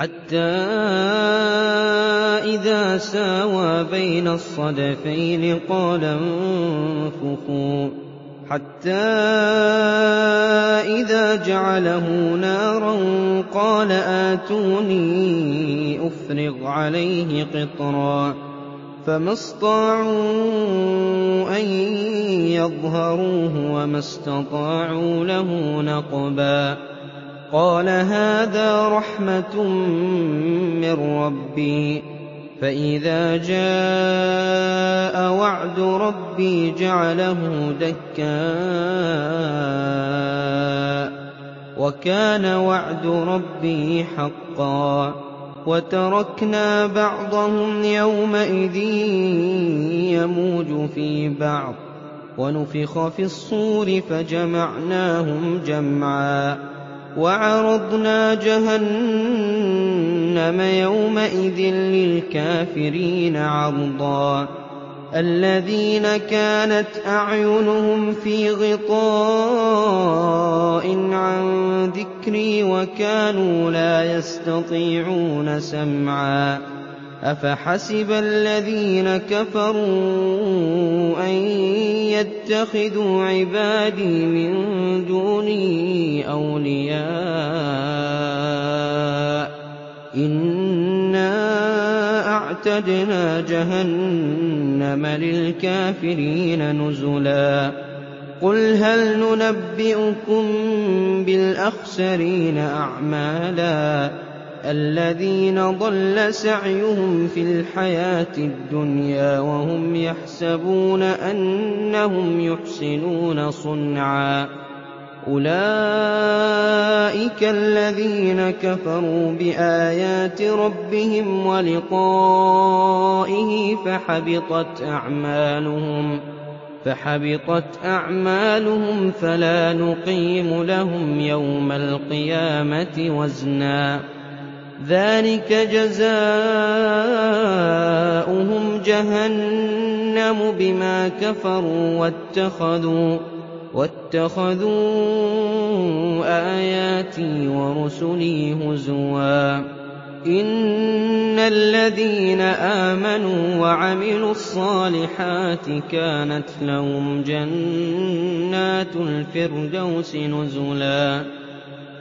حَتَّىٰ إِذَا سَاوَىٰ بَيْنَ الصَّدَفَيْنِ قَالَ انفُخُوا ۖ. حَتَّىٰ إِذَا جَعَلَهُ نَارًا قَالَ آتُونِي أُفْرِغْ عَلَيْهِ قِطْرًا. فَمَا اسْطَاعُوا أَن يَظْهَرُوهُ وَمَا اسْتَطَاعُوا لَهُ نَقْبًا. قَالَ هَٰذَا رَحْمَةٌ مِّن رَّبِّي ۖ فَإِذَا جَاءَ وَعْدُ رَبِّي جَعَلَهُ دَكَّاءَ ۖ وَكَانَ وَعْدُ رَبِّي حَقًّا. وَتَرَكْنَا بَعْضَهُمْ يَوْمَئِذٍ يَمُوجُ فِي بَعْضٍ ۖ وَنُفِخَ فِي الصُّورِ فَجَمَعْنَاهُمْ جَمْعًا. وَعَرَضْنَا جَهَنَّمَ يَوْمَئِذٍ لِّلْكَافِرِينَ عَرْضًا. الَّذِينَ كَانَتْ أَعْيُنُهُمْ فِي غِطَاءٍ عَن ذِكْرِي وَكَانُوا لَا يَسْتَطِيعُونَ سَمْعًا. أَفَحَسِبَ الَّذِينَ كَفَرُوا أَن يَتَّخِذُوا عِبَادِي مِن دُونِي أَوْلِيَاءَ ۚ؟ إِنَّا أَعْتَدْنَا جَهَنَّمَ لِلْكَافِرِينَ نُزُلًا. قُلْ هَلْ نُنَبِّئُكُم بِالْأَخْسَرِينَ أَعْمَالًا؟ الَّذِينَ ضَلَّ سَعْيُهُمْ فِي الْحَيَاةِ الدُّنْيَا وَهُمْ يَحْسَبُونَ أَنَّهُمْ يُحْسِنُونَ صُنْعًا. أُولَٰئِكَ الَّذِينَ كَفَرُوا بِآيَاتِ رَبِّهِمْ وَلِقَائِهِ فَحَبِطَتْ أَعْمَالُهُمْ فَحَبِطَتْ أَعْمَالُهُمْ فَلَا نُقِيمُ لَهُمْ يَوْمَ الْقِيَامَةِ وَزْنًا. ذَٰلِكَ جَزَاؤُهُمْ جَهَنَّمُ بِمَا كَفَرُوا وَاتَّخَذُوا وَاتَّخَذُوا آيَاتِي وَرُسُلِي هُزُوًا. إِنَّ الَّذِينَ آمَنُوا وَعَمِلُوا الصَّالِحَاتِ كَانَتْ لَهُمْ جَنَّاتُ الْفِرْدَوْسِ نُزُلًا.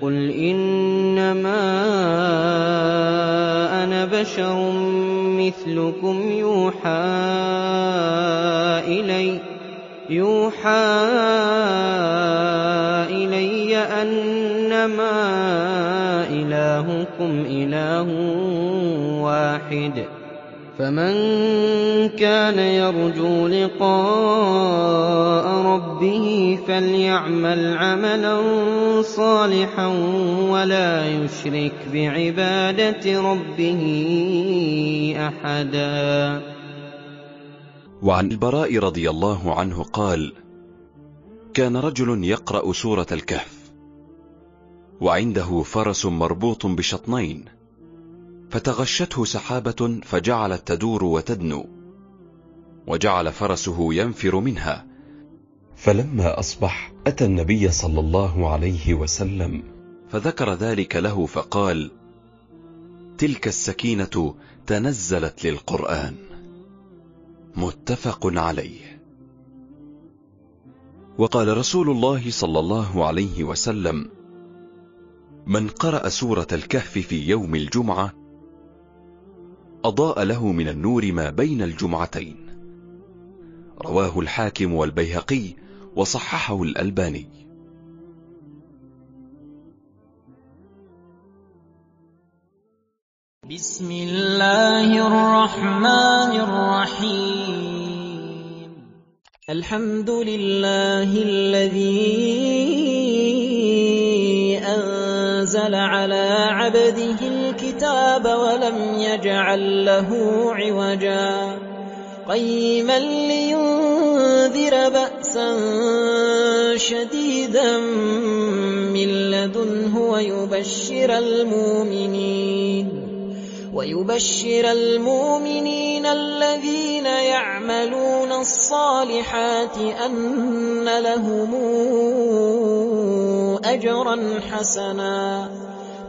قُلْ إِنَّمَا أَنَا بَشَرٌ مِّثْلُكُمْ يُوحَىٰ إِلَيَّ أَنَّمَا إِلَٰهُكُمْ إِلَٰهٌ وَاحِدٌ ۖ فَمَن كَانَ يَرْجُو لِقَاءَ رَبِّهِ فَلْيَعْمَلْ عَمَلًا صَالِحًا وَلَا يُشْرِكْ بِعِبَادَةِ رَبِّهِ أَحَدًا. وعن البراء رضي الله عنه قال كان رجل يقرأ سورة الكهف وعنده فرس مربوط بشطنين. فتغشته سحابة فجعلت تدور وتدنو وجعل فرسه ينفر منها. فلما أصبح أتى النبي صلى الله عليه وسلم فذكر ذلك له فقال تلك السكينة تنزلت للقرآن. متفق عليه. وقال رسول الله صلى الله عليه وسلم من قرأ سورة الكهف في يوم الجمعة أضاء له من النور ما بين الجمعتين. رواه الحاكم والبيهقي وصححه الألباني. بسم الله الرحمن الرحيم. الحمد لله الذي أنزل على عبده الكتاب ولم يجعل له عوجا. قيما لينذر بأسا شديدا من لدنه ويبشر المؤمنين. ويبشر المؤمنين الذين يعملون الصالحات أن لهم أجرا حسنا.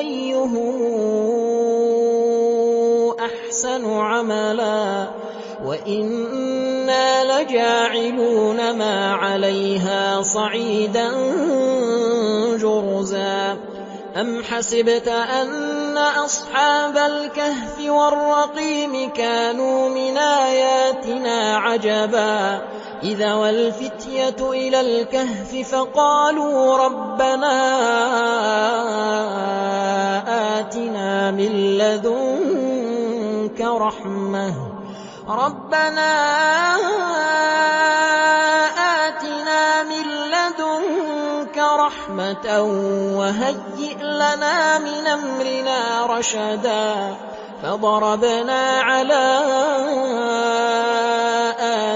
أيهم أحسن عملا وإنا لجاعلون ما عليها صعيدا جرزا. أم حسبت أن أصحاب الكهف والرقيم كانوا من آياتنا عجبا إذا والفتية إلى الكهف فقالوا ربنا آتنا من لدنك رحمة. ربنا آتنا من لدنك رحمة وهيئ لنا من أمرنا رشدا. فضربنا على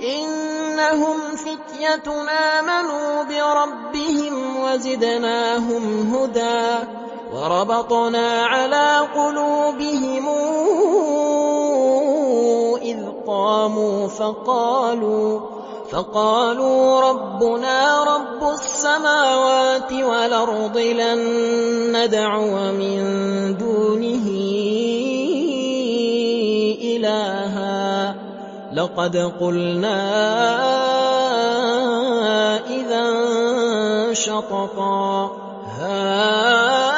إنهم فتية آمنوا بربهم وزدناهم هدى وربطنا على قلوبهم إذ قاموا فقالوا فقالوا ربنا رب السماوات والأرض لن ندعو من دونه لقد قلنا إذا شططا هؤلاء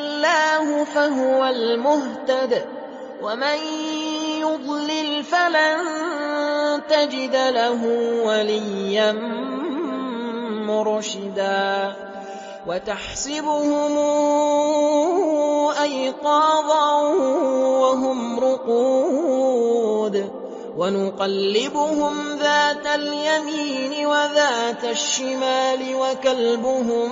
الله فهو المهتد ومن يضلل فلن تجد له وليا مرشدا وتحسبهم أيقاظا وهم رقود ونقلبهم ذات اليمين وذات الشمال وكلبهم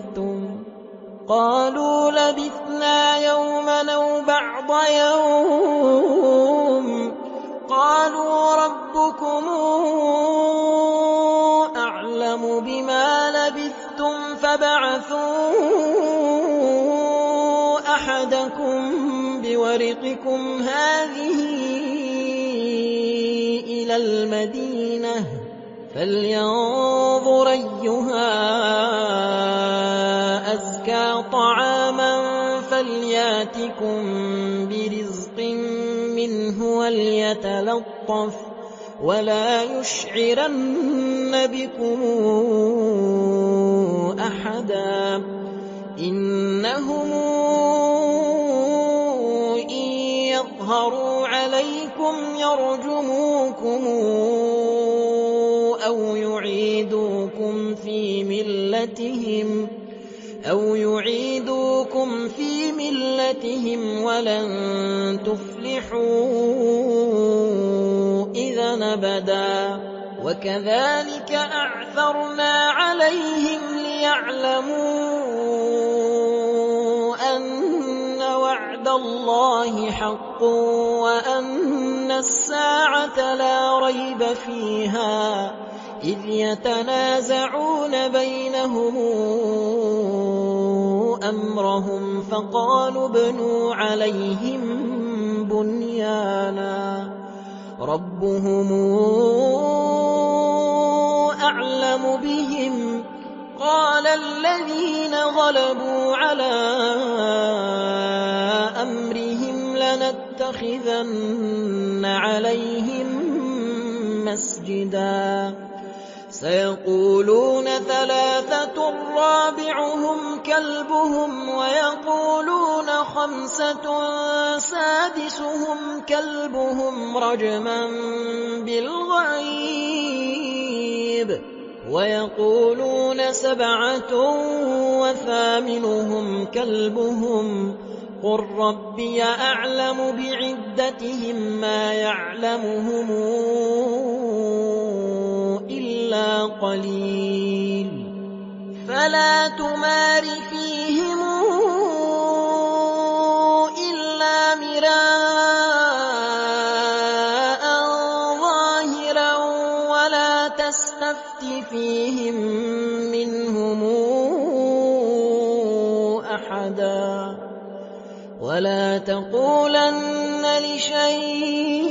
قالوا لبثنا يوما أو بعض يوم. قالوا ربكم أعلم بما لبثتم فابعثوا أحدكم بورقكم هذه إلى المدينة. فلينظر أيها طعاما فلياتكم برزق منه وليتلطف ولا يشعرن بكم أحدا إنهم إن يظهروا عليكم يرجموكم أو يعيدوكم في ملتهم أو يعيدوكم في ملتهم ولن تفلحوا إذا أبدا وكذلك أعثرنا عليهم ليعلموا أن وعد الله حق وأن الساعة لا ريب فيها إذ يتنازعون بينهم أمرهم فقالوا ابنوا عليهم بنيانا. ربهم أعلم بهم. قال الذين غلبوا على أمرهم لنتخذن عليهم مسجدا. سيقولون ثلاثة رابعهم كلبهم ويقولون خمسة سادسهم كلبهم رجما بالغيب ويقولون سبعة وثامنهم كلبهم قُل رَّبِّي أَعْلَمُ بِعِدَّتِهِم مَّا يَعْلَمُهُمْ إِلَّا قَلِيلٌ فَلَا تُمَارِ فِيهِمْ إِلَّا مِرَاءً ظَاهِرًا وَلَا تَسْتَفْتِ فِيهِم مِّنْهُمْ أَحَدًا وَلَا تَقُولَنَّ لِشَيْءٍ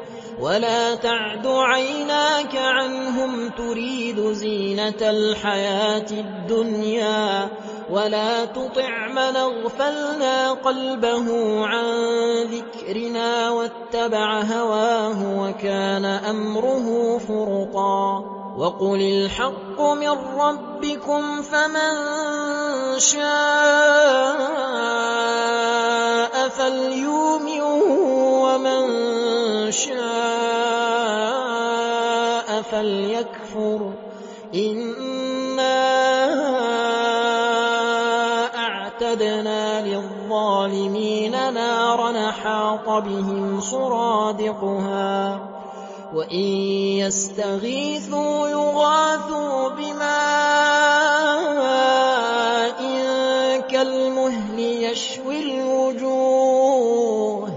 وَلَا تَعْدُ عَيْنَاكَ عَنْهُمْ تُرِيدُ زِينَةَ الْحَيَاةِ الدُّنْيَا وَلَا تُطِعْ مَنْ أَغْفَلْنَا قَلْبَهُ عَن ذِكْرِنَا وَاتَّبَعَ هَوَاهُ وَكَانَ أَمْرُهُ فُرُطًا وَقُلِ الْحَقُّ مِن رَّبِّكُمْ فَمَن شَاءَ فَلْيُؤْمِن وَمَن شَاءَ فَلْيَكْفُرْ إِنَّا أَعْتَدْنَا لِلظَّالِمِينَ نَارًا أَحَاطَ بِهِمْ سُرَادِقُهَا وَإِن يَسْتَغِيثُوا يُغَاثُوا بِمَاءٍ كَالْمُهْلِ يَشْوِي الْوُجُوهَ ۚ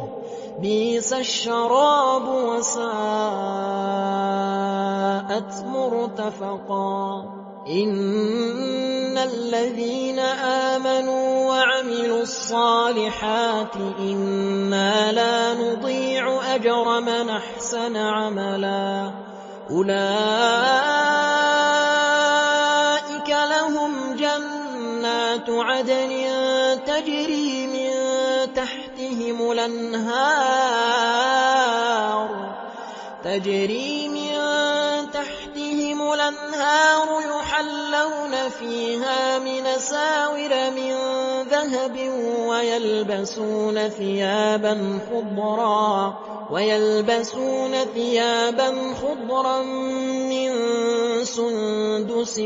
بِئْسَ الشَّرَابُ وَسَاءَتْ مُرْتَفَقًا. إِنَّ الَّذِينَ آمَنُوا الصَّالِحَاتِ إِنَّا لَا نُضِيعُ أَجْرَ مَنْ أَحْسَنَ عَمَلًا. أُولَٰئِكَ لَهُمْ جَنَّاتُ عَدْنٍ تَجْرِي مِن تَحْتِهِمُ الْأَنْهَارُ تَجْرِي الْأَنْهَارُ يُحَلَّوْنَ فِيهَا مِنْ أَسَاوِرَ مِن ذَهَبٍ وَيَلْبَسُونَ ثِيَابًا خُضْرًا مِّن سُندُسٍ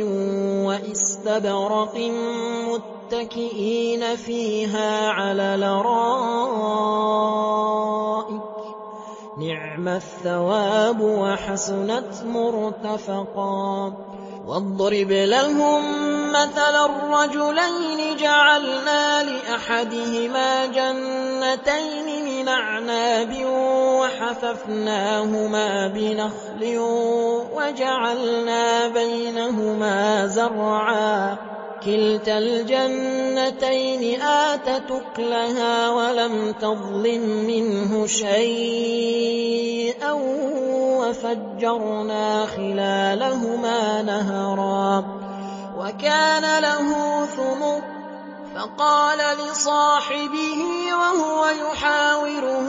وَإِسْتَبْرَقٍ مُّتَّكِئِينَ فِيهَا عَلَى الْأَرَائِكِ ۚ نِعْمَ الثَّوَابُ وَحَسُنَتْ مُرْتَفَقًا. وَاضْرِبْ لَهُم مَّثَلًا رَّجُلَيْنِ جَعَلْنَا لِأَحَدِهِمَا جَنَّتَيْنِ مِنْ أَعْنَابٍ وَحَفَفْنَاهُمَا بِنَخْلٍ وَجَعَلْنَا بَيْنَهُمَا زَرْعًا. كِلْتَا الْجَنَّتَيْنِ آتَتْ أُكُلَهَا وَلَمْ تَظْلِم مِّنْهُ شَيْئًا وَفَجَّرْنَا خِلَالَهُمَا نَهَرًا وَكَانَ لَهُ ثُمُرٌ فَقَالَ لِصَاحِبِهِ وَهُوَ يُحَاوِرُهُ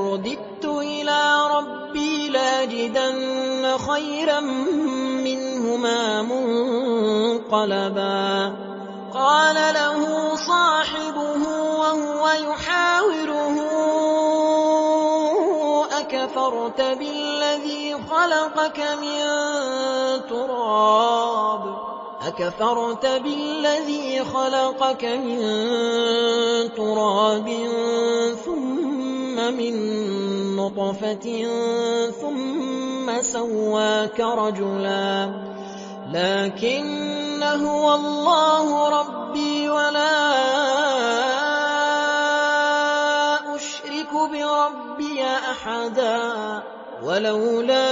خَيْرًا مِّنْهُمَا مُنقَلَبًا. قَالَ لَهُ صَاحِبُهُ وَهُوَ يُحَاوِرُهُ أَكَفَرْتَ بِالَّذِي خَلَقَكَ مِن تُرَابٍ؟ أَكَفَرْتَ بِالَّذِي خَلَقَكَ مِن تُرَابٍ ثُمَّ مِن نُّطْفَةٍ ثُمَّ سَوَّاكَ رَجُلًا. لَّٰكِنَّ هُوَ اللَّهُ رَبِّي وَلَا أُشْرِكُ بِرَبِّي أَحَدًا. وَلَوْلَا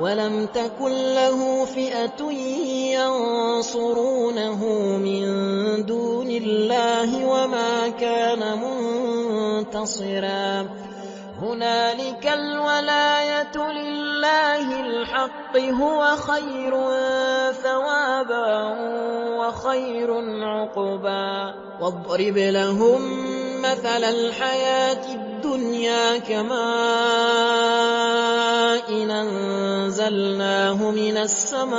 وَلَمْ تَكُن لَّهُ فِئَةٌ يَنصُرُونَهُ مِن دُونِ اللَّهِ وَمَا كَانَ مُنتَصِرًا هُنَالِكَ الْوَلَايَةُ لِلَّهِ الْحَقِّ ۚ هُوَ خَيْرٌ ثَوَابًا وَخَيْرٌ عُقْبًا وَاضْرِبْ لَهُم مَّثَلَ الْحَيَاةِ الدُّنْيَا كَمَاءٍ أَنزَلْنَاهُ مِنَ السَّمَاءِ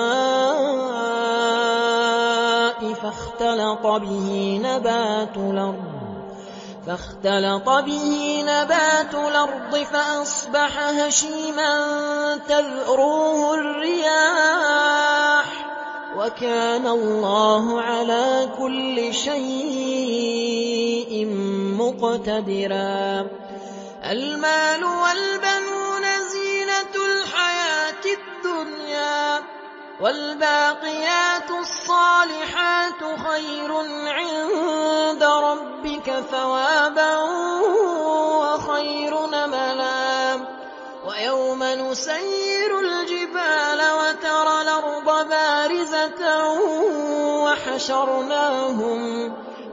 فَاخْتَلَطَ بِهِ نَبَاتُ الْأَرْضِ فَأَصْبَحَ هَشِيمًا تَذْرُوهُ الرِّيَاحُ ۗ وَكَانَ اللَّهُ عَلَىٰ كُلِّ شَيْءٍ مُّقْتَدِرًا. الْمَالُ وَالْبَنُونَ زِينَةُ الْحَيَاةِ الدُّنْيَا ۖ وَالْبَاقِيَاتُ الصَّالِحَاتُ خَيْرٌ عِندَ رَبِّكَ ثَوَابًا وَخَيْرٌ أَمَلًا وَيَوْمَ نُسَيِّرُ الْجِبَالَ وَتَرَى الْأَرْضَ بَارِزَةً وَحَشَرْنَاهُمْ.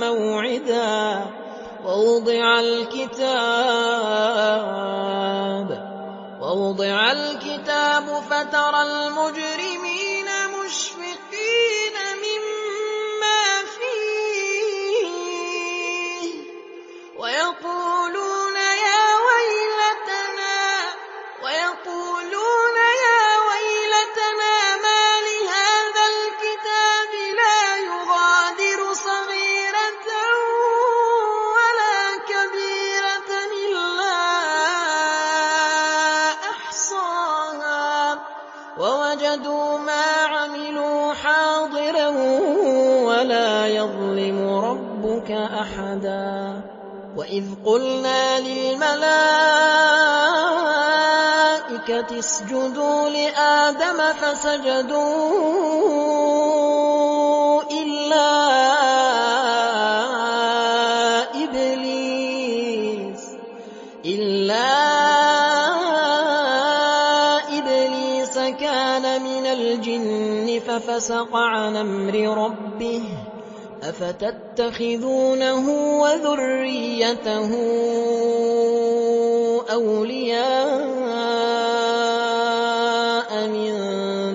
مَّوْعِدًا وَوُضِعَ الْكِتَابُ فَتَرَى الْمُجْرِمِينَ مُشْفِقِينَ مِمَّا فِيهِ وَيَقُولُونَ قُلْنَا لِلْمَلَائِكَةِ اسْجُدُوا لِآدَمَ فَسَجَدُوا إِلَّا إِبْلِيسَ إِلَّا إِبْلِيسَ كَانَ مِنَ الْجِنِّ فَفَسَقَ عَنْ أَمْرِ رَبِّهِ ۗ. أَفَتَتَّخِذُونَهُ وَذُرِّيَّتَهُ أَوْلِيَاءَ مِن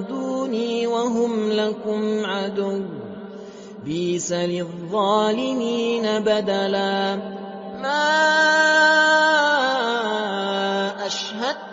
دُونِي وَهُمْ لَكُمْ عَدُوٌّ ۚ بِئْسَ لِلظَّالِمِينَ بَدَلًا مَا أَشْهَدتُّهُمْ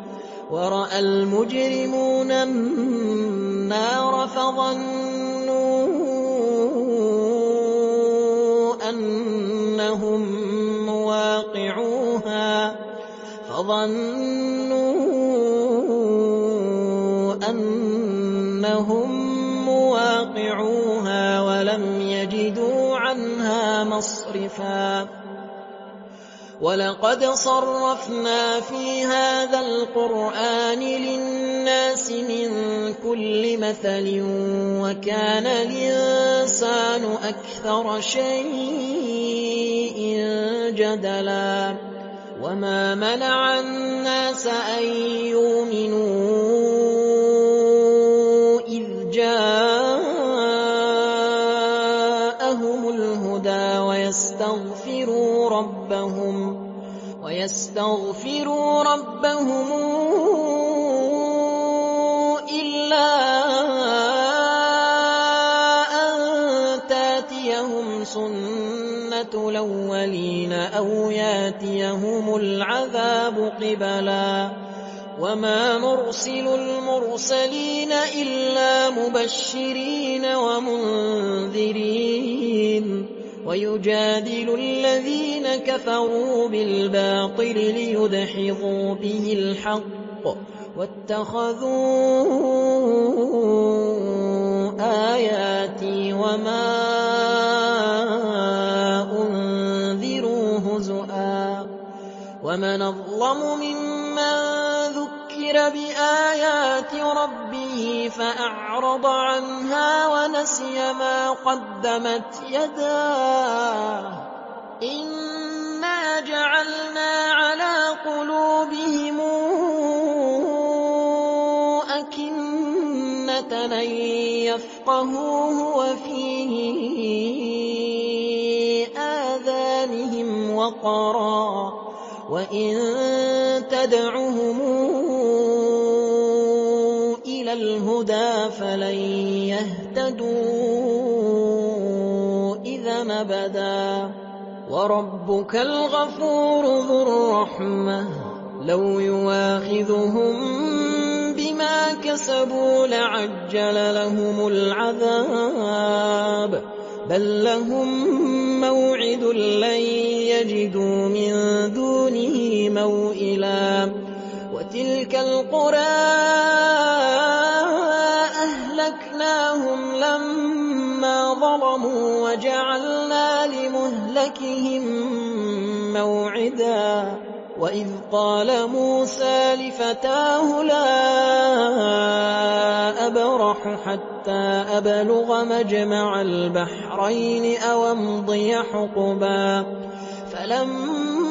وَرَأَى الْمُجْرِمُونَ النَّارَ فَظَنُّوا أَنَّهُم مُّوَاقِعُوهَا وَلَمْ يَجِدُوا عَنْهَا مَصْرِفًا وَلَقَدْ صَرَّفْنَا فِي هَٰذَا الْقُرْآنِ لِلنَّاسِ مِن كُلِّ مَثَلٍ وَكَانَ الْإِنسَانُ أَكْثَرَ شَيْءٍ جَدَلًا وَمَا مَنَعَ النَّاسَ أَن يُؤْمِنُوا إِذْ جَاءَهُمُ وَيَسْتَغْفِرُوا رَبَّهُمْ إِلَّا أَن تَأْتِيَهُمْ سُنَّةُ الْأَوَّلِينَ أَوْ يَأْتِيَهُمُ الْعَذَابُ قِبَلًا ۚ. وَمَا نُرْسِلُ الْمُرْسَلِينَ إِلَّا مُبَشِّرِينَ وَمُنذِرِينَ ۖ. وَيُجَادِلُ الَّذِينَ كَفَرُوا بِالْبَاطِلِ لِيُدْحِضُوا بِهِ الْحَقَّ ۖ وَاتَّخَذُوا آيَاتِي وَمَا أُنذِرُوا هُزُوًا ۚ وَمَنْ أَظْلَمُ مِمَّن ذُكِّرَ بِآيَاتِ رَبِّهِ فَأَعْرَضَ عَنْهَا وَنَسِيَ مَا قَدَّمَتْ يَدَاهُ ۚ. إِنَّا جَعَلْنَا عَلَىٰ قُلُوبِهِمْ أَكِنَّةً أَن يَفْقَهُوهُ وَفِي آذَانِهِمْ وَقْرًا ۚ. وَإِن تَدْعُهُمْ إِلَى الْهُدَىٰ فَلَن يَهْتَدُوا إِذًا أَبَدًا ۚ وَرَبُّكَ الْغَفُورُ ذُو الرَّحْمَةِ ۖ لَوْ يُؤَاخِذُهُم بِمَا كَسَبُوا لَعَجَّلَ لَهُمُ الْعَذَابَ ۚ بَل لَّهُم مَّوْعِدٌ لَّن يَجِدُوا مِن دُونِهِ مَوْئِلًا وَتِلْكَ الْقُرَىٰ أَهْلَكْنَاهُمْ لَمَّا ظَلَمُوا وَجَعَلْنَا لِمُهْلِكِهِم مَّوْعِدًا وَإِذْ قَالَ مُوسَىٰ لِفَتَاهُ لَا أَبْرَحُ حَتَّىٰ أَبْلُغَ مَجْمَعَ الْبَحْرَيْنِ أَوْ أَمْضِيَ حُقُبًا فَلَمَّا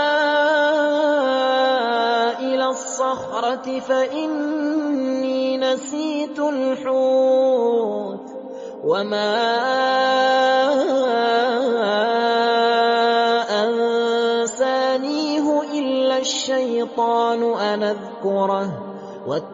الصخرة فإني نسيت الحوت وما أنسانيه إلا الشيطان أن أذكره.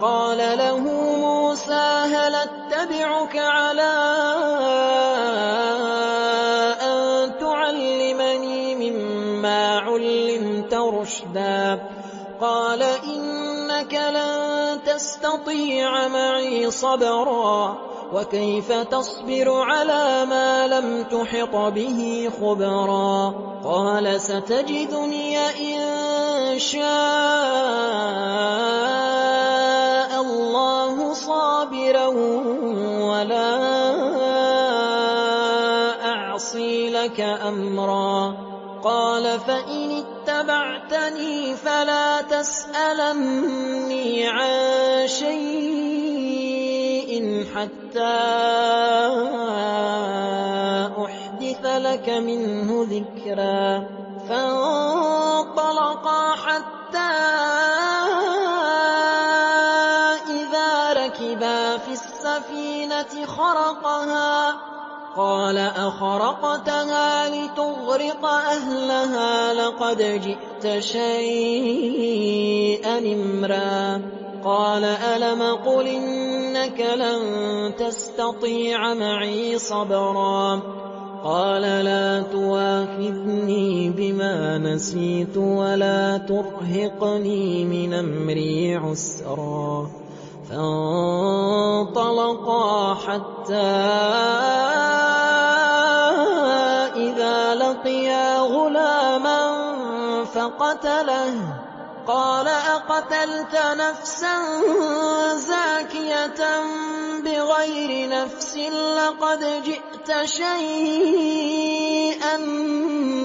قال له موسى هل أتبعك على أن تعلمني مما علمت رشدا؟ قال إنك لن تستطيع معي صبرا وكيف تصبر على ما لم تحط به خبرا؟ قال ستجدني إن شاء الله صابرا ولا أعصي لك أمرا قال فإن اتبعتني فلا تسألني عن شيء حتى أحدث لك منه ذكرا فانطلقا قال أخرقتها لتغرق أهلها لقد جئت شيئا إمرا. قال ألم قل إنك لن تستطيع معي صبرا. قال لا تواخذني بما نسيت ولا ترهقني من أمري عسرا. فانطلقا حتى إذا لقيا غلاما فقتله. قال أقتلت نفسا زاكية بغير نفس لقد جئت شيئا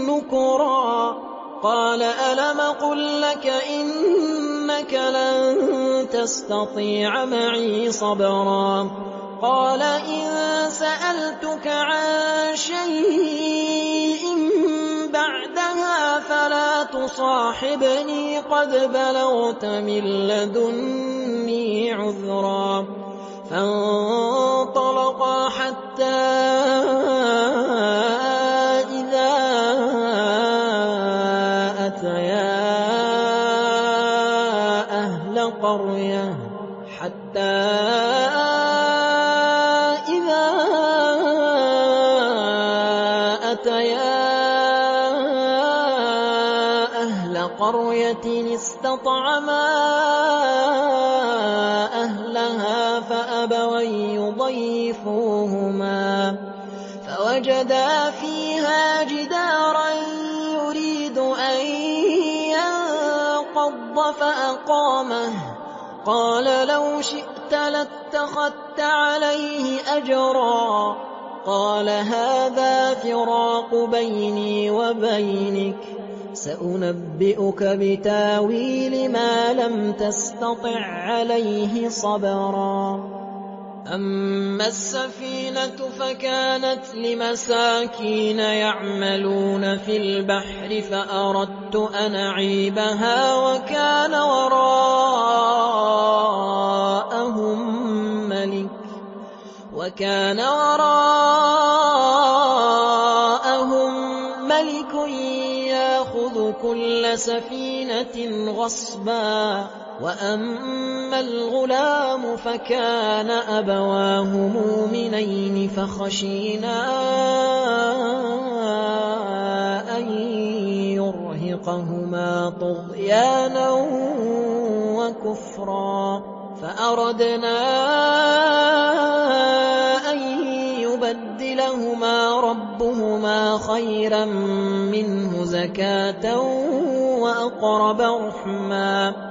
نكرا. قال ألم قل لك إنك لن تستطيع معي صبرا؟ قال إن سألتك عن شيء بعدها فلا تصاحبني قد بلغت من لدني عذرا. فانطلقا حتى فوجدا فيها جدارا يريد أن ينقض فأقامه. قال لو شئت لاتخذت عليه أجرا. قال هذا فراق بيني وبينك. سأنبئك بتاويل ما لم تستطع عليه صبرا. أما السفينة فكانت لمساكين يعملون في البحر فأردت أن أعيبها وكان وراءهم ملك وكان وراءهم ملك ياخذ كل سفينة غصبا وأما الغلام فكان أبواه مؤمنين فخشينا أن يرهقهما طغيانا وكفرا فأردنا أن يبدلهما ربهما خيرا منه زكاة وأقرب رحما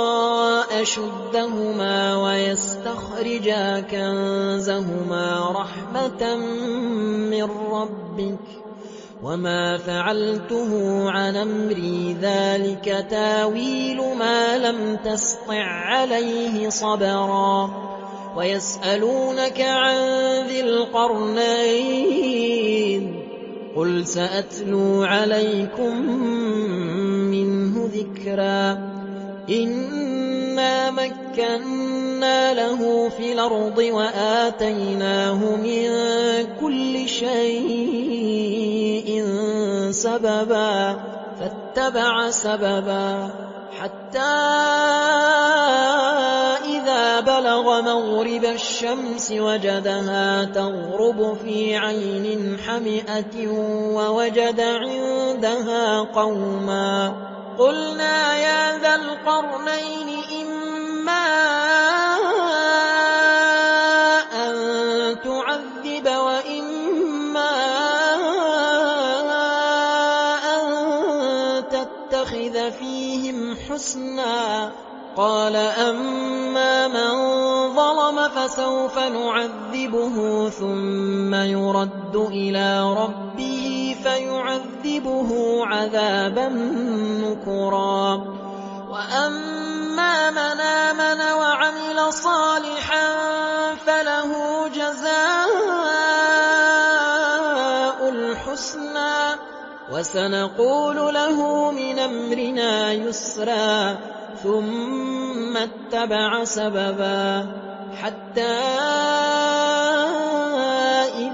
أشدهما ويستخرجا كنزهما رحمة من ربك وما فعلته عن أمري ذلك تاويل ما لم تسطع عليه صبرا ويسألونك عن ذي القرنين قل سأتلو عليكم منه ذكرا إنا مكنا له في الأرض وآتيناه من كل شيء سببا فاتبع سببا حتى إذا بلغ مغرب الشمس وجدها تغرب في عين حمئة ووجد عندها قوما قلنا يا ذا القرنين إما أن تعذب وإما أن تتخذ فيهم حسنا قال أما من ظلم فسوف نعذبه ثم يرد إلى ربه فيعذبه عذابا نكرا وأما من آمن وعمل صالحا فله جزاء الحسنى وسنقول له من أمرنا يسرا ثم اتبع سببا حتى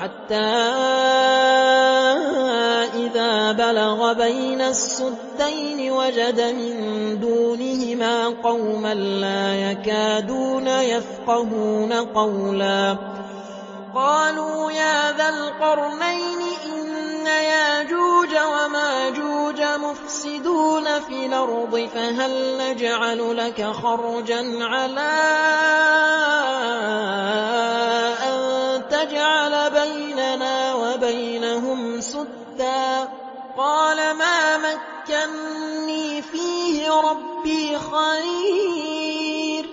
حتى إذا بلغ بين السدين وجد من دونهما قوما لا يكادون يفقهون قولا. قالوا يا ذا القرنين إن ياجوج وماجوج مفسدون في الأرض فهل نجعل لك خرجا على أن تجعل بيننا وبينهم سدا. قال ما مكني فيه ربي خير.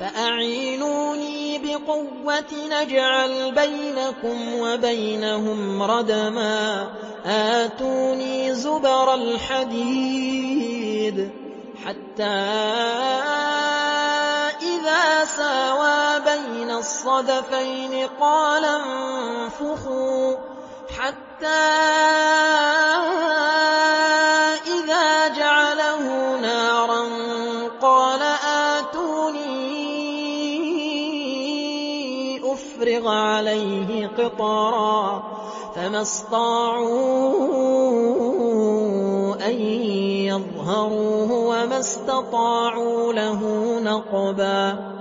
فأعينوني بقوة نجعل بينكم وبينهم ردما. آتوني زبر الحديد حتى ساوى بين الصدفين قال انفخوا حتى إذا جعله نارا قال آتوني أفرغ عليه قطرا فما استطاعوا أن يظهروه وما استطاعوا له نقبا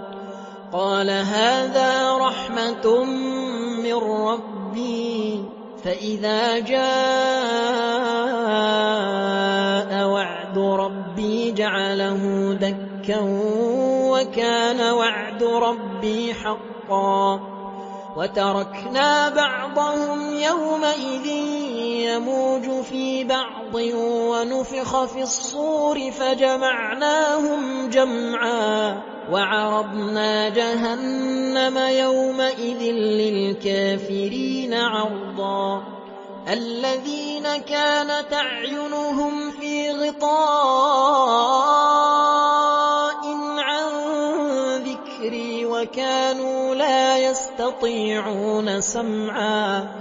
قال هذا رحمة من ربي فإذا جاء وعد ربي جعله دكا وكان وعد ربي حقا وتركنا بعضهم يومئذ يموج في بعض ونفخ في الصور فجمعناهم جمعا وعرضنا جهنم يومئذ للكافرين عرضا الَّذِينَ كَانَتْ أَعْيُنُهُمْ فِي غِطَاءٍ عَن ذِكْرِي وَكَانُوا لَا يَسْتَطِيعُونَ سَمْعًا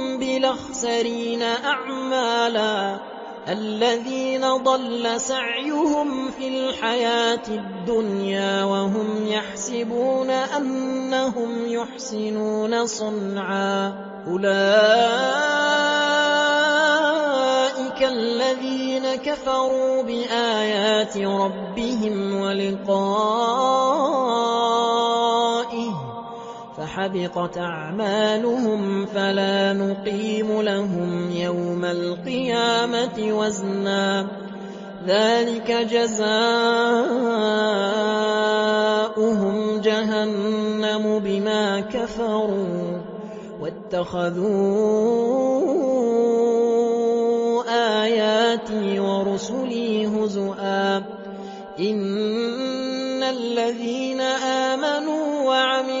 بِالْأَخْسَرِينَ أَعْمَالًا الَّذِينَ ضَلَّ سَعْيُهُمْ فِي الْحَيَاةِ الدُّنْيَا وَهُمْ يَحْسَبُونَ أَنَّهُمْ يُحْسِنُونَ صُنْعًا أُولَٰئِكَ الَّذِينَ كَفَرُوا بِآيَاتِ رَبِّهِمْ وَلِقَائِهِ فَحَبِطَتْ أَعْمَالُهُمْ فَلَا نُقِيمُ لَهُمْ يَوْمَ الْقِيَامَةِ وَزْنًا. ذَٰلِكَ جَزَاؤُهُمْ جَهَنَّمُ بِمَا كَفَرُوا وَاتَّخَذُوا آيَاتِي وَرُسُلِي هُزُوًا إِنَّ الَّذِينَ آمَنُوا وَعَمِلُوا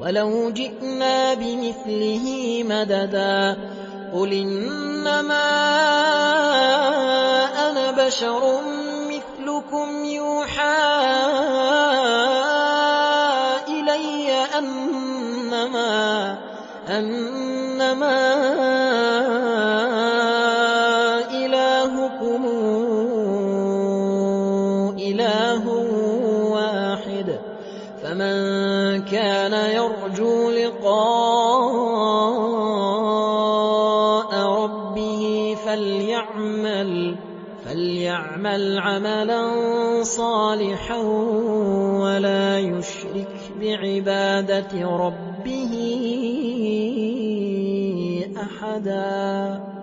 وَلَوْ جِئْنَا بِمِثْلِهِ مَدَدًا قُلْ إِنَّمَا أَنَا بَشَرٌ مِّثْلُكُمْ يُوحَىٰ إِلَيَّ أَنَّمَا إِلَٰهُكُمْ إِلَٰهٌ وَاحِدٌ ۖ فَمَن يَرْجُو لِقَاءَ رَبِّهِ فَلْيَعْمَلْ عَمَلًا صَالِحًا وَلَا يُشْرِكْ بِعِبَادَةِ رَبِّهِ أَحَدًا.